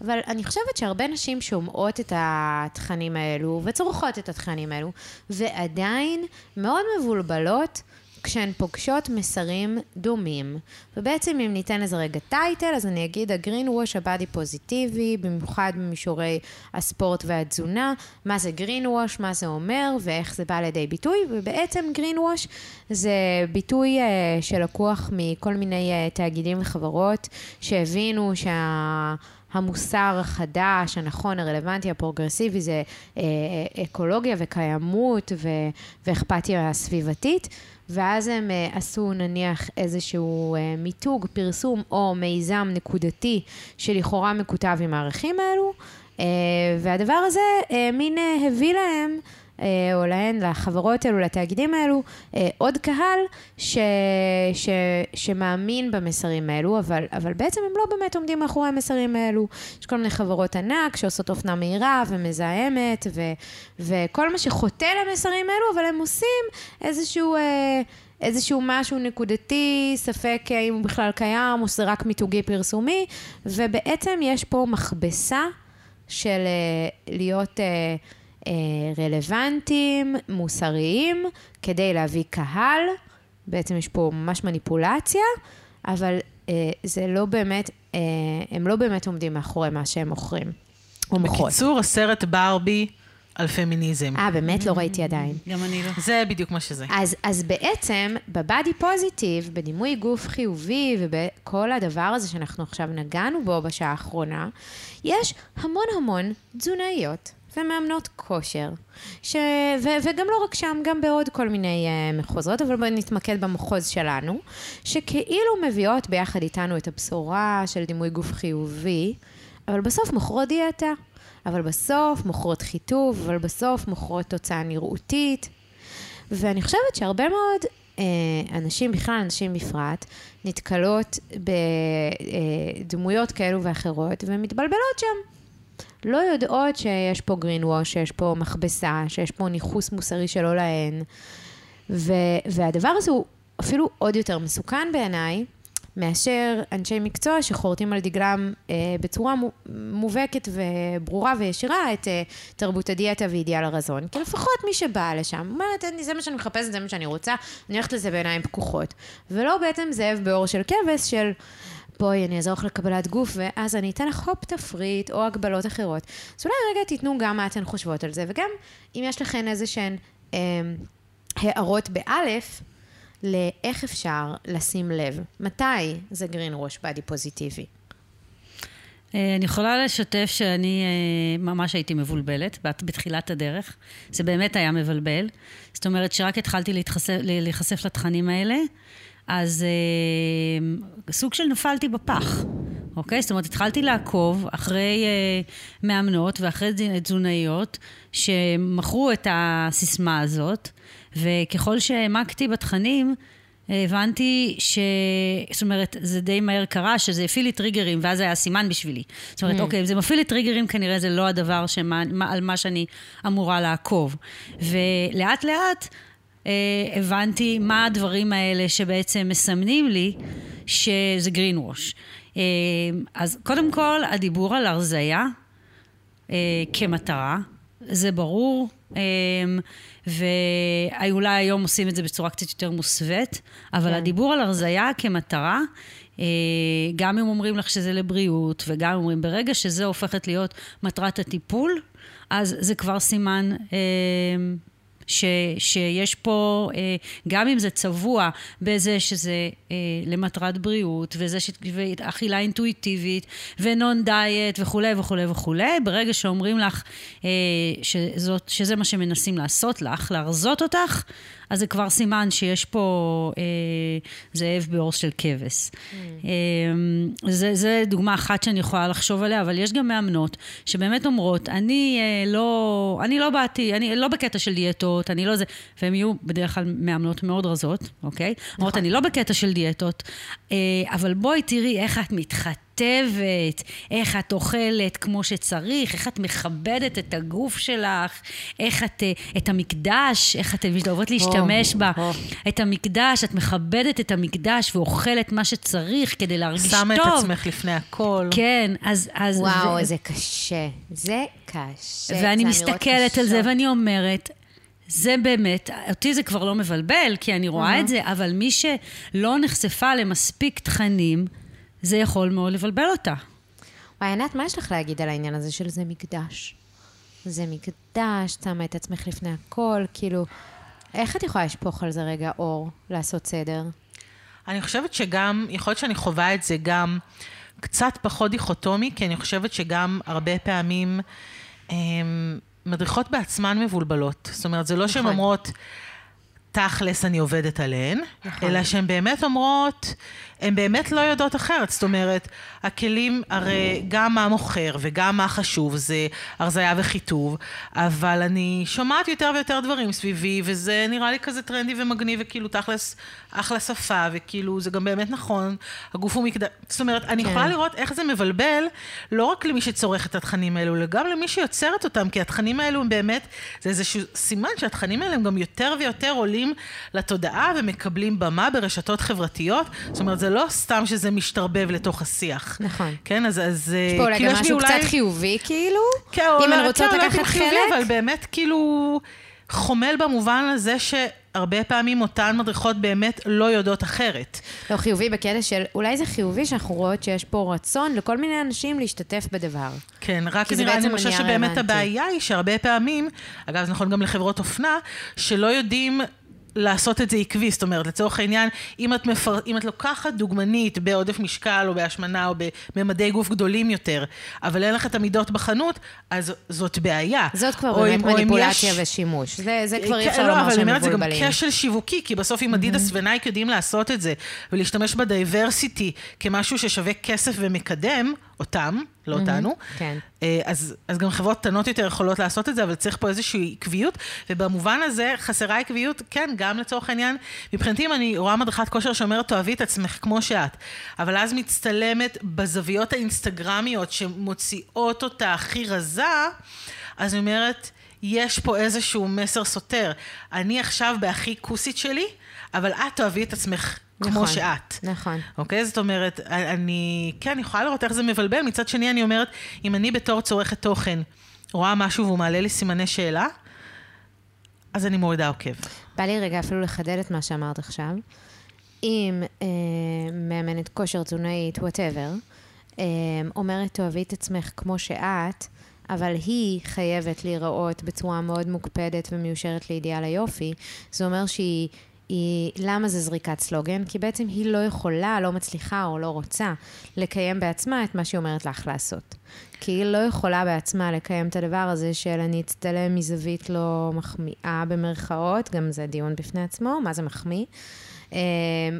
אבל אני חושבת שהרבה נשים שומעות את התכנים האלו וצורכות את התכנים האלו, ועדיין מאוד מבולבלות כשהן פוגשות מסרים דומים. ובעצם אם ניתן לזה רגע title, אז אני אגיד ה green wash ה body פוזיטיבי, במיוחד במישורי הספורט והתזונה, מה זה green wash, מה זה אומר ואיך זה בא לידי ביטוי, ובעצם green wash זה ביטוי uh, שלקוח מכל מיני uh, תאגידים וחברות שהבינו שה... המוסר החדש, הנכון, הרלוונטי, הפרוגרסיבי, זה אה, אקולוגיה וקיימות ו- ואכפתיה סביבתית. ואז הם אה, עשו נניח איזשהו אה, מיתוג, פרסום או מיזם נקודתי שלכאורה מקוטב עם הערכים האלו, אה, והדבר הזה אה, מין אה, הביא להם אה, או להן, לחברות האלו, לתאגידים האלו, אה, עוד קהל ש, ש, שמאמין במסרים האלו, אבל, אבל בעצם הם לא באמת עומדים מאחורי המסרים האלו. יש כל מיני חברות ענק שעושות אופנה מהירה ומזהמת, ו, וכל מה שחוטא למסרים האלו, אבל הם עושים איזשהו... אה, איזשהו משהו נקודתי, ספק אם הוא בכלל קיים, או שזה רק מיתוגי פרסומי, ובעצם יש פה מכבסה של אה, להיות אה, אה, רלוונטיים, מוסריים, כדי להביא קהל, בעצם יש פה ממש מניפולציה, אבל אה, זה לא באמת, אה, הם לא באמת עומדים מאחורי מה שהם מוכרים. או מוכרות. בקיצור, הסרט ברבי על פמיניזם. אה, באמת? לא ראיתי עדיין. גם אני לא. זה בדיוק מה שזה. אז, אז בעצם, בבאדי פוזיטיב, בדימוי גוף חיובי ובכל הדבר הזה שאנחנו עכשיו נגענו בו בשעה האחרונה, יש המון המון תזונאיות ומאמנות כושר. ש... ו... וגם לא רק שם, גם בעוד כל מיני uh, מחוזות, אבל בואי נתמקד במחוז שלנו, שכאילו מביאות ביחד איתנו את הבשורה של דימוי גוף חיובי, אבל בסוף מוכרות דיאטה. אבל בסוף מוכרות חיטוב, אבל בסוף מוכרות תוצאה נראותית. ואני חושבת שהרבה מאוד אה, אנשים, בכלל אנשים בפרט, נתקלות בדמויות כאלו ואחרות ומתבלבלות שם. לא יודעות שיש פה green wash, שיש פה מכבסה, שיש פה ניכוס מוסרי שלא להן. ו- והדבר הזה הוא אפילו עוד יותר מסוכן בעיניי, מאשר אנשי מקצוע שחורטים על דגלם אה, בצורה מובהקת וברורה וישירה את אה, תרבות הדיאטה ואידיאל הרזון. כי לפחות מי שבא לשם, אומרת, זה מה שאני מחפשת, זה מה שאני רוצה, אני הולכת לזה בעיניים פקוחות. ולא בעצם זאב בעור של כבש של... בואי, אני אעזור לך לקבלת גוף, ואז אני אתן לך הופ תפריט או הגבלות אחרות. אז אולי רגע תיתנו גם מה אתן חושבות על זה, וגם אם יש לכן איזה שהן אה, הערות באלף, לאיך אפשר לשים לב. מתי זה גרין ראש באדי פוזיטיבי? אני יכולה לשתף שאני אה, ממש הייתי מבולבלת בתחילת הדרך. זה באמת היה מבלבל. זאת אומרת שרק התחלתי להתחשף, להיחשף לתכנים האלה, אז אה, סוג של נפלתי בפח, אוקיי? זאת אומרת, התחלתי לעקוב אחרי אה, מאמנות ואחרי תזונאיות שמכרו את הסיסמה הזאת, וככל שהעמקתי בתכנים, הבנתי ש... זאת אומרת, זה די מהר קרה, שזה הפעיל לי טריגרים, ואז היה סימן בשבילי. זאת אומרת, mm. אוקיי, אם זה מפעיל לי טריגרים, כנראה זה לא הדבר שמה, על מה שאני אמורה לעקוב. ולאט לאט הבנתי מה הדברים האלה שבעצם מסמנים לי שזה green wash. אה, אז קודם כל, הדיבור על הרזייה אה, כמטרה, זה ברור. אה, ואולי היום עושים את זה בצורה קצת יותר מוסווית, אבל כן. הדיבור על הרזייה כמטרה, אה, גם אם אומרים לך שזה לבריאות, וגם אם אומרים ברגע שזה הופכת להיות מטרת הטיפול, אז זה כבר סימן אה, ש, שיש פה, אה, גם אם זה צבוע בזה שזה אה, למטרת בריאות, וזה ש... ואכילה אינטואיטיבית, ונון דיאט וכולי וכולי וכולי, ברגע שאומרים לך אה, שזאת, שזה מה שמנסים לעשות לך, להרזות אותך, אז זה כבר סימן שיש פה אה, זאב בעור של כבש. Mm. אה, זה, זה דוגמה אחת שאני יכולה לחשוב עליה, אבל יש גם מאמנות שבאמת אומרות, אני אה, לא, אני לא באתי, אני לא בקטע של דיאטות, אני לא זה, והן יהיו בדרך כלל מאמנות מאוד רזות, אוקיי? נכון. אומרות, אני לא בקטע של דיאטות, אה, אבל בואי תראי איך את מתחתנת. כותבת, איך את אוכלת כמו שצריך, איך את מכבדת את הגוף שלך, איך את, אה, את המקדש, איך את אוהבות להשתמש oh, בה. את המקדש, את מכבדת את המקדש ואוכלת מה שצריך כדי להרגיש טוב. שמה את עצמך לפני הכל. כן, אז... אז וואו, ו... זה קשה. זה קשה. ואני מסתכלת על זה ואני אומרת, זה באמת, אותי זה כבר לא מבלבל, כי אני רואה uh-huh. את זה, אבל מי שלא נחשפה למספיק תכנים, זה יכול מאוד לבלבל אותה. וואי, ענת, מה יש לך להגיד על העניין הזה של זה מקדש? זה מקדש, שמה את עצמך לפני הכל, כאילו, איך את יכולה לשפוך על זה רגע אור, לעשות סדר? אני חושבת שגם, יכול להיות שאני חווה את זה גם קצת פחות דיכוטומי, כי אני חושבת שגם הרבה פעמים הם, אמ, מדריכות בעצמן מבולבלות. זאת אומרת, זה לא שהן נכון. אומרות, תכלס אני עובדת עליהן, נכון. אלא שהן באמת אומרות, הן באמת לא יודעות אחרת. זאת אומרת, הכלים, הרי גם מה מוכר וגם מה חשוב זה הרזייה וחיטוב, אבל אני שומעת יותר ויותר דברים סביבי, וזה נראה לי כזה טרנדי ומגניב, וכאילו תכלס אחלה שפה, וכאילו זה גם באמת נכון, הגוף הוא מקדש... זאת אומרת, אני כן. יכולה לראות איך זה מבלבל, לא רק למי שצורך את התכנים האלו, אלא גם למי שיוצרת אותם, כי התכנים האלו הם באמת, זה איזשהו סימן שהתכנים האלה הם גם יותר ויותר עולים לתודעה ומקבלים במה ברשתות חברתיות. זאת אומרת, זה לא סתם שזה משתרבב לתוך השיח. נכון. כן, אז... אז יש פה אולי כאילו גם משהו אולי... קצת חיובי, כאילו? כן, אם הן רוצות כן, לקחת חלק? חיובי, אבל באמת, כאילו... חומל במובן הזה שהרבה פעמים אותן מדריכות באמת לא יודעות אחרת. לא, חיובי בקטע של, אולי זה חיובי שאנחנו רואות שיש פה רצון לכל מיני אנשים להשתתף בדבר. כן, רק נראה, אני חושבת נהיה שבאמת רלוונטי. הבעיה היא שהרבה פעמים, אגב, זה נכון גם לחברות אופנה, שלא יודעים לעשות את זה עקבי. זאת אומרת, לצורך העניין, אם את, מפר... אם את לוקחת דוגמנית בעודף משקל או בהשמנה או בממדי גוף גדולים יותר, אבל אין לך את המידות בחנות, אז זאת בעיה. זאת כבר באמת אם- מניפולציה יש- ושימוש. זה, זה כבר אי כן, אפשר לא, לומר שהם אומרת, זה גם מבולבלים. כשל שיווקי, כי בסוף אם אדידס ונייק יודעים לעשות את זה, ולהשתמש בדייברסיטי כמשהו ששווה כסף ומקדם אותם, לא אותנו, כן. אה, אז, אז גם חברות קטנות יותר יכולות לעשות את זה, אבל צריך פה איזושהי עקביות, ובמובן הזה חסרה עקביות, כן, גם לצורך העניין, מבחינתי אם אני רואה מדריכת כושר שאומרת, תאהבי את עצמך כמו שאת, אבל אז מצטלמת בזוויות האינסטגרמיות שמוציאות אותה הכי רזה, אז אני אומרת, יש פה איזשהו מסר סותר. אני עכשיו בהכי כוסית שלי, אבל את תאהבי את עצמך כמו נכון, שאת. נכון. אוקיי? זאת אומרת, אני, כן, אני יכולה לראות איך זה מבלבל. מצד שני, אני אומרת, אם אני בתור צורכת תוכן רואה משהו והוא מעלה לי סימני שאלה, אז אני מורידה עוקב. בא לי רגע אפילו לחדד את מה שאמרת עכשיו. אם אה, מאמנת כושר תזונאית, וואטאבר, אה, אומרת תאהבי את עצמך כמו שאת, אבל היא חייבת להיראות בצורה מאוד מוקפדת ומיושרת לאידיאל היופי, זה אומר שהיא... היא, למה זה זריקת סלוגן? כי בעצם היא לא יכולה, לא מצליחה או לא רוצה לקיים בעצמה את מה שהיא אומרת לך לעשות. כי היא לא יכולה בעצמה לקיים את הדבר הזה של אני אצטלם מזווית לא מחמיאה במרכאות, גם זה דיון בפני עצמו, מה זה מחמיא. אמ,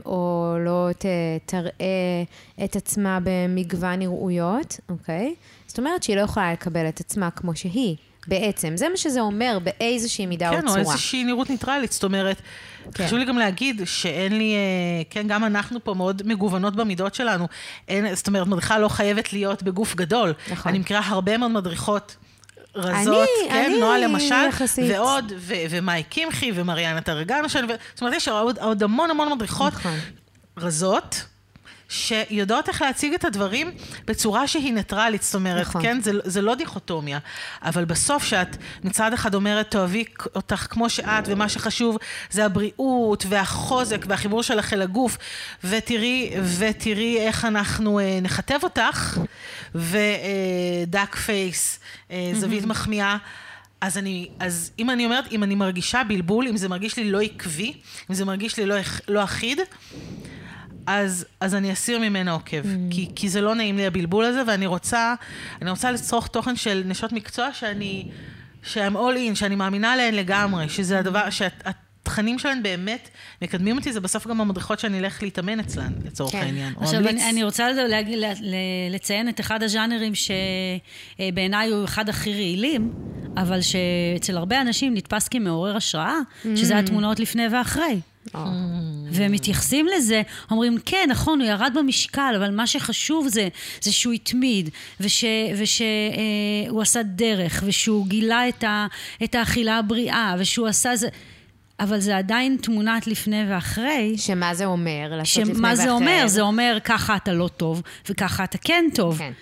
או לא ת, תראה את עצמה במגוון נראויות, אוקיי? זאת אומרת שהיא לא יכולה לקבל את עצמה כמו שהיא, בעצם. זה מה שזה אומר באיזושהי מידה או כן, צורה. או איזושהי נראות ניטרלית. זאת אומרת, כן. חשוב לי גם להגיד שאין לי, אה, כן, גם אנחנו פה מאוד מגוונות במידות שלנו. אין, זאת אומרת, מדריכה לא חייבת להיות בגוף גדול. נכון. אני מכירה הרבה מאוד מדריכות. רזות, אני- כן, אני נועה למשל, יחסית. ועוד, ו- ומאי קמחי, ומריאנה טרגנו, שאני- ו- זאת אומרת, יש עוד, עוד המון המון מדריכות נכון. רזות, שיודעות איך להציג את הדברים בצורה שהיא ניטרלית, זאת אומרת, נכון. כן, זה, זה לא דיכוטומיה, אבל בסוף שאת מצד אחד אומרת, תאהבי אותך כמו שאת, ומה שחשוב זה הבריאות והחוזק והחיבור שלך אל הגוף, ותראי, ותראי איך אנחנו אה, נכתב אותך, ודאק פייס, אה, זווית מחמיאה. אז אני, אז אם אני אומרת, אם אני מרגישה בלבול, אם זה מרגיש לי לא עקבי, אם זה מרגיש לי לא, לא אחיד, אז, אז אני אסיר ממנו עוקב, mm. כי, כי זה לא נעים לי הבלבול הזה, ואני רוצה, אני רוצה לצרוך תוכן של נשות מקצוע שאני, שהם all in, שאני מאמינה להן לגמרי, שזה הדבר, שהתכנים שלהן באמת מקדמים אותי, זה בסוף גם המדריכות שאני אלך להתאמן אצלן, לצורך כן. העניין. עכשיו. אני, אני רוצה להגיד, ל- ל- לציין את אחד הז'אנרים שבעיניי הוא אחד הכי רעילים, אבל שאצל הרבה אנשים נתפס כמעורר השראה, שזה התמונות לפני ואחרי. או. והם מתייחסים לזה, אומרים, כן, נכון, הוא ירד במשקל, אבל מה שחשוב זה, זה שהוא התמיד, ושהוא וש, אה, עשה דרך, ושהוא גילה את, ה, את האכילה הבריאה, ושהוא עשה זה... אבל זה עדיין תמונת לפני ואחרי. שמה זה אומר לעשות לפני ואחרי? שמה זה אומר? זה אומר, ככה אתה לא טוב, וככה אתה כן טוב. כן.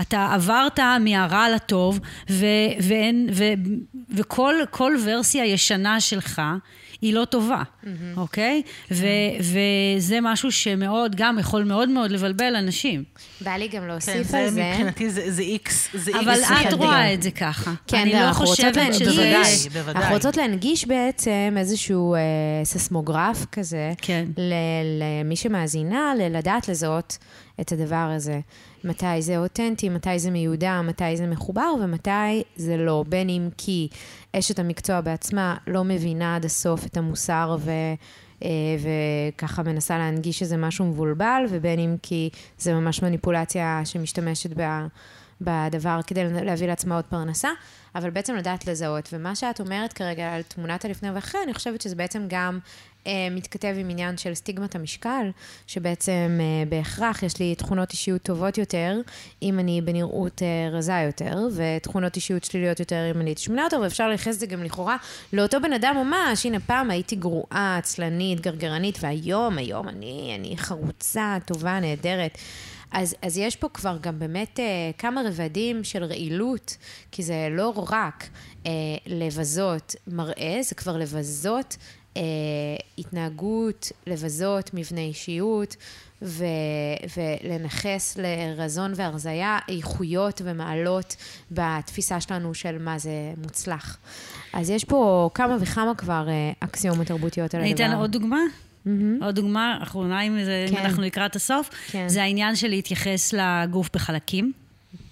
אתה עברת מהרע לטוב, ו- ואין, ו- וכל כל ורסיה ישנה שלך היא לא טובה, אוקיי? ו- וזה משהו שמאוד, גם יכול מאוד מאוד לבלבל אנשים. בא לי גם כן, להוסיף זה על זה. מבחינתי זה, זה איקס, זה איקס. אבל את. רואה את זה ככה. כן, אני לא, לא אנחנו רוצות חושבת להנגיש, בוודאי, שזה... בוודאי. אנחנו רוצות להנגיש בעצם איזשהו אה, ססמוגרף כזה, כן. ל- למי שמאזינה, ל- לדעת לזהות את הדבר הזה. מתי זה אותנטי, מתי זה מיודע, מתי זה מחובר ומתי זה לא. בין אם כי אשת המקצוע בעצמה לא מבינה עד הסוף את המוסר ו... אה, וככה מנסה להנגיש איזה משהו מבולבל, ובין אם כי זה ממש מניפולציה שמשתמשת ב- בדבר כדי להביא לעצמה עוד פרנסה, אבל בעצם לדעת לזהות. ומה שאת אומרת כרגע על תמונת הלפני ואחרי, אני חושבת שזה בעצם גם מתכתב עם עניין של סטיגמת המשקל, שבעצם אה, בהכרח יש לי תכונות אישיות טובות יותר, אם אני בנראות אה, רזה יותר, ותכונות אישיות שליליות יותר אם אני שמנה יותר, ואפשר לייחס את זה גם לכאורה לאותו בן אדם ממש, הנה פעם הייתי גרועה, עצלנית, גרגרנית, והיום, היום אני, אני חרוצה, טובה, נהדרת. אז, אז יש פה כבר גם באמת אה, כמה רבדים של רעילות, כי זה לא רק אה, לבזות מראה, זה כבר לבזות אה, התנהגות, לבזות מבנה אישיות, ו, ולנכס לרזון והרזייה איכויות ומעלות בתפיסה שלנו של מה זה מוצלח. אז יש פה כמה וכמה כבר אה, אקסיומות תרבותיות על הדבר. אני אתן עוד דוגמה. Mm-hmm. עוד דוגמה אחרונה, אם, זה, כן. אם אנחנו לקראת הסוף, כן. זה העניין של להתייחס לגוף בחלקים.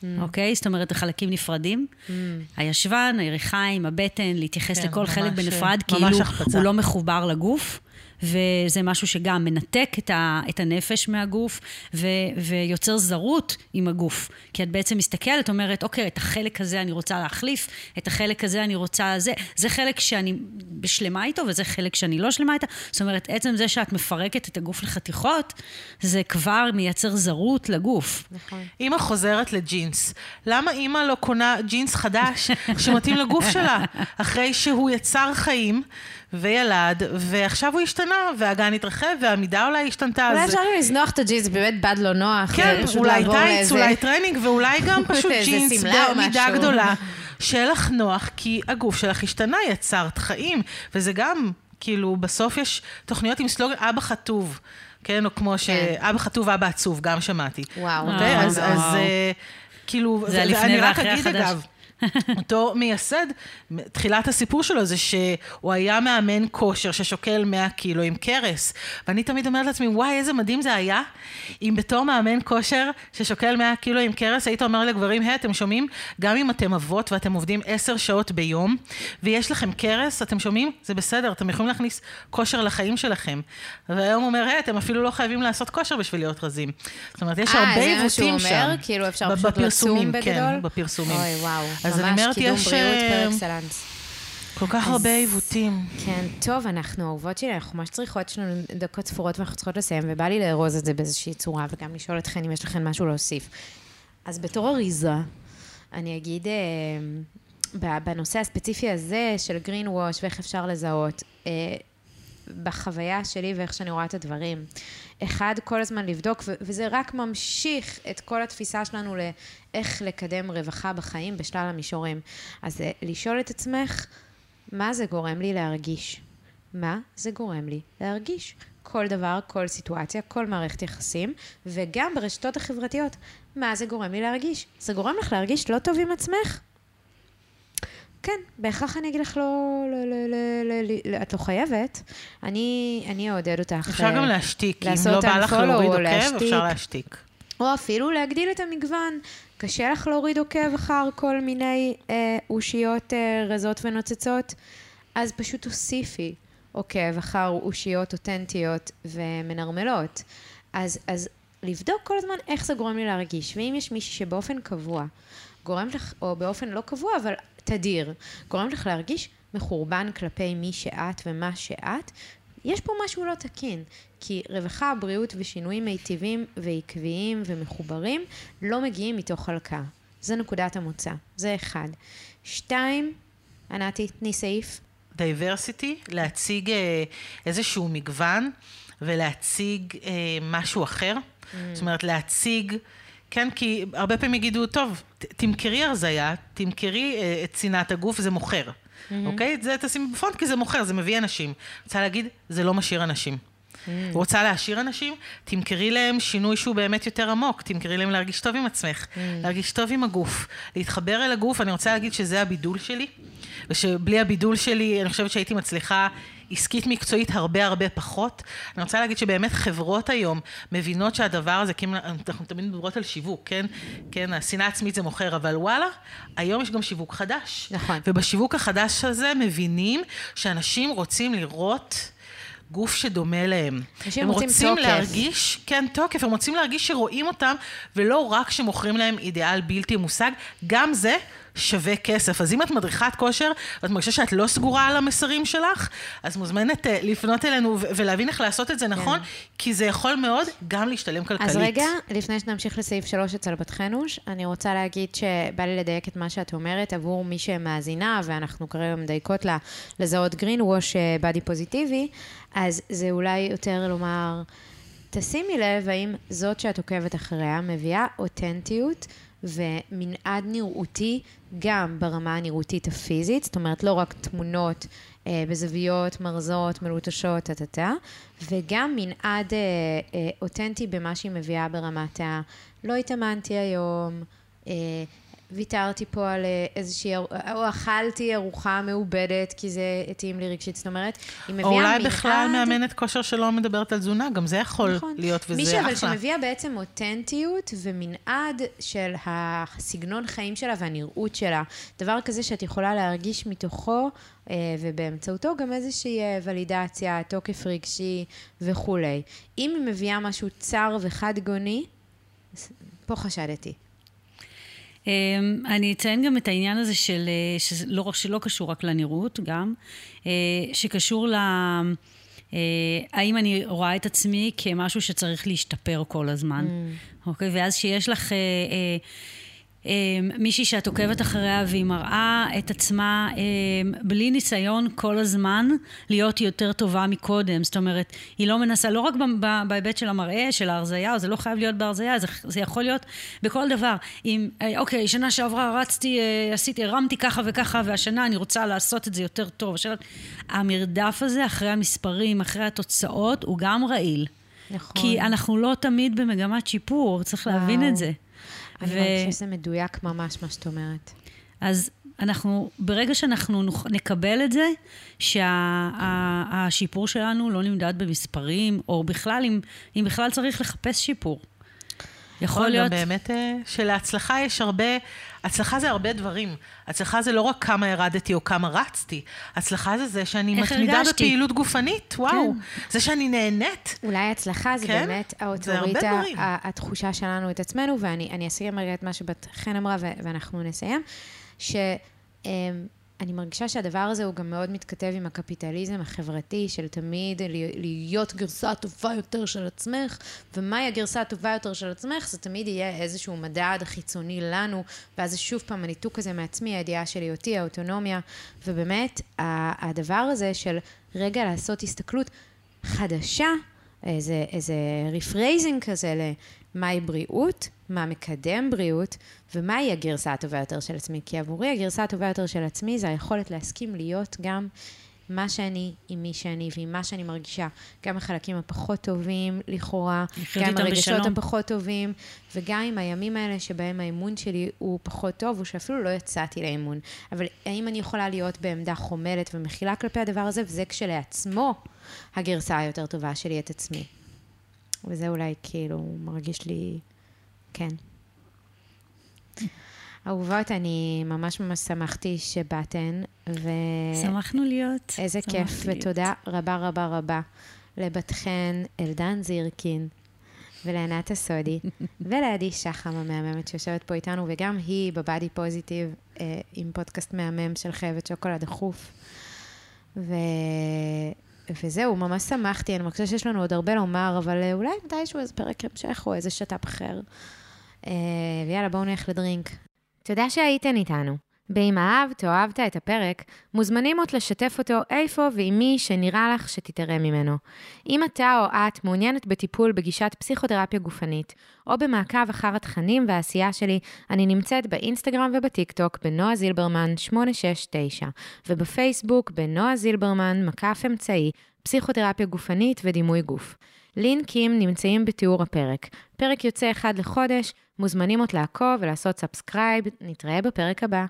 Mm. אוקיי? זאת אומרת, החלקים נפרדים. Mm. הישבן, הירכיים, הבטן, להתייחס כן, לכל חלק בנפרד, כאילו הוא לא מחובר לגוף. וזה משהו שגם מנתק את, ה, את הנפש מהגוף ו, ויוצר זרות עם הגוף. כי את בעצם מסתכלת, אומרת, אוקיי, את החלק הזה אני רוצה להחליף, את החלק הזה אני רוצה... זה, זה חלק שאני בשלמה איתו וזה חלק שאני לא שלמה איתו. זאת אומרת, עצם זה שאת מפרקת את הגוף לחתיכות, זה כבר מייצר זרות לגוף. נכון. אימא חוזרת לג'ינס. למה אימא לא קונה ג'ינס חדש שמתאים לגוף שלה, אחרי שהוא יצר חיים? וילד, ועכשיו הוא השתנה, והגן התרחב, והמידה אולי השתנתה. אולי אפשר גם לזנוח את הג'ינס, באמת בד לא נוח. כן, אולי טייץ, אולי טרנינג, ואולי גם פשוט ג'ינס במידה גדולה. שיהיה לך נוח, כי הגוף שלך השתנה, יצרת חיים, וזה גם, כאילו, בסוף יש תוכניות עם סלוגן, אבא חטוב. כן, או כמו כן. שאבא חטוב, אבא עצוב, גם שמעתי. וואו. אוקיי? אז אה, כאילו, זה לפני ואחרי החדש. אותו מייסד, תחילת הסיפור שלו זה שהוא היה מאמן כושר ששוקל 100 קילו עם קרס. ואני תמיד אומרת לעצמי, וואי, איזה מדהים זה היה, אם בתור מאמן כושר ששוקל 100 קילו עם קרס, היית אומר לגברים, היי, אתם שומעים? גם אם אתם אבות ואתם עובדים 10 שעות ביום, ויש לכם קרס, אתם שומעים? זה בסדר, אתם יכולים להכניס כושר לחיים שלכם. והיום הוא אומר, היי, אתם אפילו לא חייבים לעשות כושר בשביל להיות רזים. זאת אומרת, יש 아, הרבה עיוותים שם. אה, זה מה שהוא אומר? כאילו אפשר פשוט לצום בגדול? כן, בפרסומים. אוי, וואו. אז אני אומרת, יש... כל כך הרבה עיוותים. כן, טוב, אנחנו אהובות שלי, אנחנו ממש צריכות, יש לנו דקות ספורות ואנחנו צריכות לסיים, ובא לי לארוז את זה באיזושהי צורה, וגם לשאול אתכן אם יש לכם משהו להוסיף. אז בתור אריזה, אני אגיד, אה, בנושא הספציפי הזה של green wash ואיך אפשר לזהות, אה, בחוויה שלי ואיך שאני רואה את הדברים. אחד, כל הזמן לבדוק, וזה רק ממשיך את כל התפיסה שלנו לאיך לקדם רווחה בחיים בשלל המישורים. אז אה, לשאול את עצמך, מה זה גורם לי להרגיש? מה זה גורם לי להרגיש? כל דבר, כל סיטואציה, כל מערכת יחסים, וגם ברשתות החברתיות. מה זה גורם לי להרגיש? זה גורם לך להרגיש לא טוב עם עצמך? כן, בהכרח אני אגיד לך לא, לא, לא, לא, לא, לא את לא חייבת. אני, אני אעודד אותך. אפשר גם להשתיק, אם לא בא לך להוריד עוקב, אפשר להשתיק. או אפילו להגדיל את המגוון. קשה לך להוריד עוקב אחר כל מיני אה, אושיות אה, רזות ונוצצות, אז פשוט תוסיפי עוקב אחר אושיות אותנטיות ומנרמלות. אז, אז לבדוק כל הזמן איך זה גורם לי להרגיש, ואם יש מישהי שבאופן קבוע גורם לך, או באופן לא קבוע, אבל תדיר, גורם לך להרגיש מחורבן כלפי מי שאת ומה שאת, יש פה משהו לא תקין, כי רווחה, בריאות ושינויים מיטיבים ועקביים ומחוברים לא מגיעים מתוך הלקאה. זה נקודת המוצא, זה אחד. שתיים, ענתי, תני סעיף. diversity, להציג אה, איזשהו מגוון ולהציג אה, משהו אחר. Mm. זאת אומרת, להציג... כן, כי הרבה פעמים יגידו, טוב, תמכרי הרזייה, תמכרי אה, את צנעת הגוף, זה מוכר. Mm-hmm. אוקיי? זה תשימי ב front כי זה מוכר, זה מביא אנשים. רוצה להגיד, זה לא משאיר אנשים. Mm. רוצה להשאיר אנשים, תמכרי להם שינוי שהוא באמת יותר עמוק, תמכרי להם להרגיש טוב עם עצמך, mm. להרגיש טוב עם הגוף, להתחבר אל הגוף, אני רוצה להגיד שזה הבידול שלי, ושבלי הבידול שלי, אני חושבת שהייתי מצליחה עסקית מקצועית הרבה הרבה פחות. אני רוצה להגיד שבאמת חברות היום מבינות שהדבר הזה, כי אנחנו תמיד מדברות על שיווק, כן? כן, השנאה עצמית זה מוכר, אבל וואלה, היום יש גם שיווק חדש. נכון. ובשיווק החדש הזה מבינים שאנשים רוצים לראות... גוף שדומה להם. אנשים רוצים, רוצים תוקף. להרגיש, כן, תוקף, הם רוצים להרגיש שרואים אותם, ולא רק שמוכרים להם אידיאל בלתי מושג, גם זה שווה כסף. אז אם את מדריכת כושר, ואת מרגישה שאת לא סגורה על המסרים שלך, אז מוזמנת uh, לפנות אלינו ולהבין איך לעשות את זה נכון, כן. כי זה יכול מאוד גם להשתלם כלכלית. אז רגע, לפני שנמשיך לסעיף 3 אצל בת חנוש, אני רוצה להגיד שבא לי לדייק את מה שאת אומרת עבור מי שמאזינה, ואנחנו כרגע מדייקות לה לזהות green wash בדי פוזיטיבי, אז זה אולי יותר לומר... תשימי לב האם זאת שאת עוקבת אחריה מביאה אותנטיות ומנעד נראותי גם ברמה הנראותית הפיזית, זאת אומרת, לא רק תמונות אה, בזוויות, מרזות, מלוטשות, טה-טה-טה, וגם מנעד אה, אה, אותנטי במה שהיא מביאה ברמת ה... לא התאמנתי היום, אה, ויתרתי פה על אה, איזושהי, או אכלתי ארוחה מעובדת כי זה התאים לי רגשית, זאת אומרת, היא מביאה או מנעד... אולי בכלל מאמנת כושר שלא מדברת על תזונה, גם זה יכול נכון. להיות, וזה מישהי אחלה. אבל שמביאה בעצם אותנטיות ומנעד של הסגנון חיים שלה והנראות שלה. דבר כזה שאת יכולה להרגיש מתוכו אה, ובאמצעותו גם איזושהי אה, ולידציה, תוקף רגשי וכולי. אם היא מביאה משהו צר וחד גוני, פה חשדתי. אמ, אני אציין גם את העניין הזה של, אה, שלא, שלא קשור רק לנראות, גם, אה, שקשור ל... אה, האם אני רואה את עצמי כמשהו שצריך להשתפר כל הזמן, אוקיי? ואז שיש לך מישהי שאת עוקבת אחריה והיא מראה את עצמה אה, בלי ניסיון כל הזמן להיות יותר טובה מקודם. זאת אומרת, היא לא מנסה, לא רק בהיבט של המראה, של ההרזייה, זה לא חייב להיות בהרזייה, זה, זה יכול להיות בכל דבר. אם, אה, אוקיי, שנה שעברה רצתי, אה, עשיתי, הרמתי ככה וככה, והשנה אני רוצה לעשות את זה יותר טוב. השנה... המרדף הזה אחרי המספרים, אחרי התוצאות, הוא גם רעיל. נכון. כי אנחנו לא תמיד במגמת שיפור, צריך להבין וואו. את זה. אני ו- מרגישה שזה מדויק ממש, מה שאת אומרת. אז אנחנו, ברגע שאנחנו נוכ- נקבל את זה, שהשיפור שלנו לא נמדד במספרים, או בכלל, אם, אם בכלל צריך לחפש שיפור. יכול נכון, להיות... באמת אה, שלהצלחה יש הרבה, הצלחה זה הרבה דברים. הצלחה זה לא רק כמה ירדתי או כמה רצתי, הצלחה זה זה שאני מתמידה הרגשתי? בפעילות גופנית, וואו. כן. זה שאני נהנית. אולי הצלחה זה כן? באמת האוטוריטה, התחושה שלנו את עצמנו, ואני אני אסיים רגע את מה שבת חן אמרה ואנחנו נסיים, שאני מרגישה שהדבר הזה הוא גם מאוד מתכתב עם הקפיטליזם החברתי של תמיד להיות גרסה טובה יותר של עצמך, ומהי הגרסה הטובה יותר של עצמך, זה תמיד יהיה איזשהו מדד חיצוני לנו, ואז זה שוב פעם הניתוק הזה מעצמי, הידיעה של היותי, האוטונומיה, ובאמת הדבר הזה של רגע לעשות הסתכלות חדשה, איזה, איזה rephrasing כזה למהי בריאות, מה מקדם בריאות, ומהי הגרסה הטובה יותר של עצמי. כי עבורי הגרסה הטובה יותר של עצמי זה היכולת להסכים להיות גם מה שאני עם מי שאני ועם מה שאני מרגישה. גם החלקים הפחות טובים לכאורה, גם הרגשות בשלום. הפחות טובים, וגם עם הימים האלה שבהם האימון שלי הוא פחות טוב, או שאפילו לא יצאתי לאימון. אבל האם אני יכולה להיות בעמדה חומלת ומכילה כלפי הדבר הזה, וזה כשלעצמו הגרסה היותר טובה שלי את עצמי. וזה אולי כאילו מרגיש לי, כן. אהובות, אני ממש ממש שמחתי שבאתן, ו... שמחנו להיות. איזה שמחתי כיף, להיות. ותודה רבה רבה רבה לבת חן, אלדן זירקין ולענת הסודי, ולעדי שחם המהממת שיושבת פה איתנו, וגם היא בבאדי פוזיטיב אה, עם פודקאסט מהמם של חייבת שוקולד דחוף. ו... וזהו, ממש שמחתי, אני מרגישה שיש לנו עוד הרבה לומר, אבל אה, אולי מתישהו איזה פרק המשך או איזה שת"פ אחר. אה, ויאללה, בואו נלך לדרינק. תודה שהייתן איתנו. ואם אהבת או אהבת את הפרק, מוזמנים עוד לשתף אותו איפה ועם מי שנראה לך שתיתרם ממנו. אם אתה או את מעוניינת בטיפול בגישת פסיכותרפיה גופנית, או במעקב אחר התכנים והעשייה שלי, אני נמצאת באינסטגרם ובטיקטוק בנועה זילברמן 869, ובפייסבוק בנועה זילברמן, מקף אמצעי, פסיכותרפיה גופנית ודימוי גוף. לינקים נמצאים בתיאור הפרק. פרק יוצא אחד לחודש, מוזמנים עוד לעקוב ולעשות subscribe, נתראה בפרק הבא.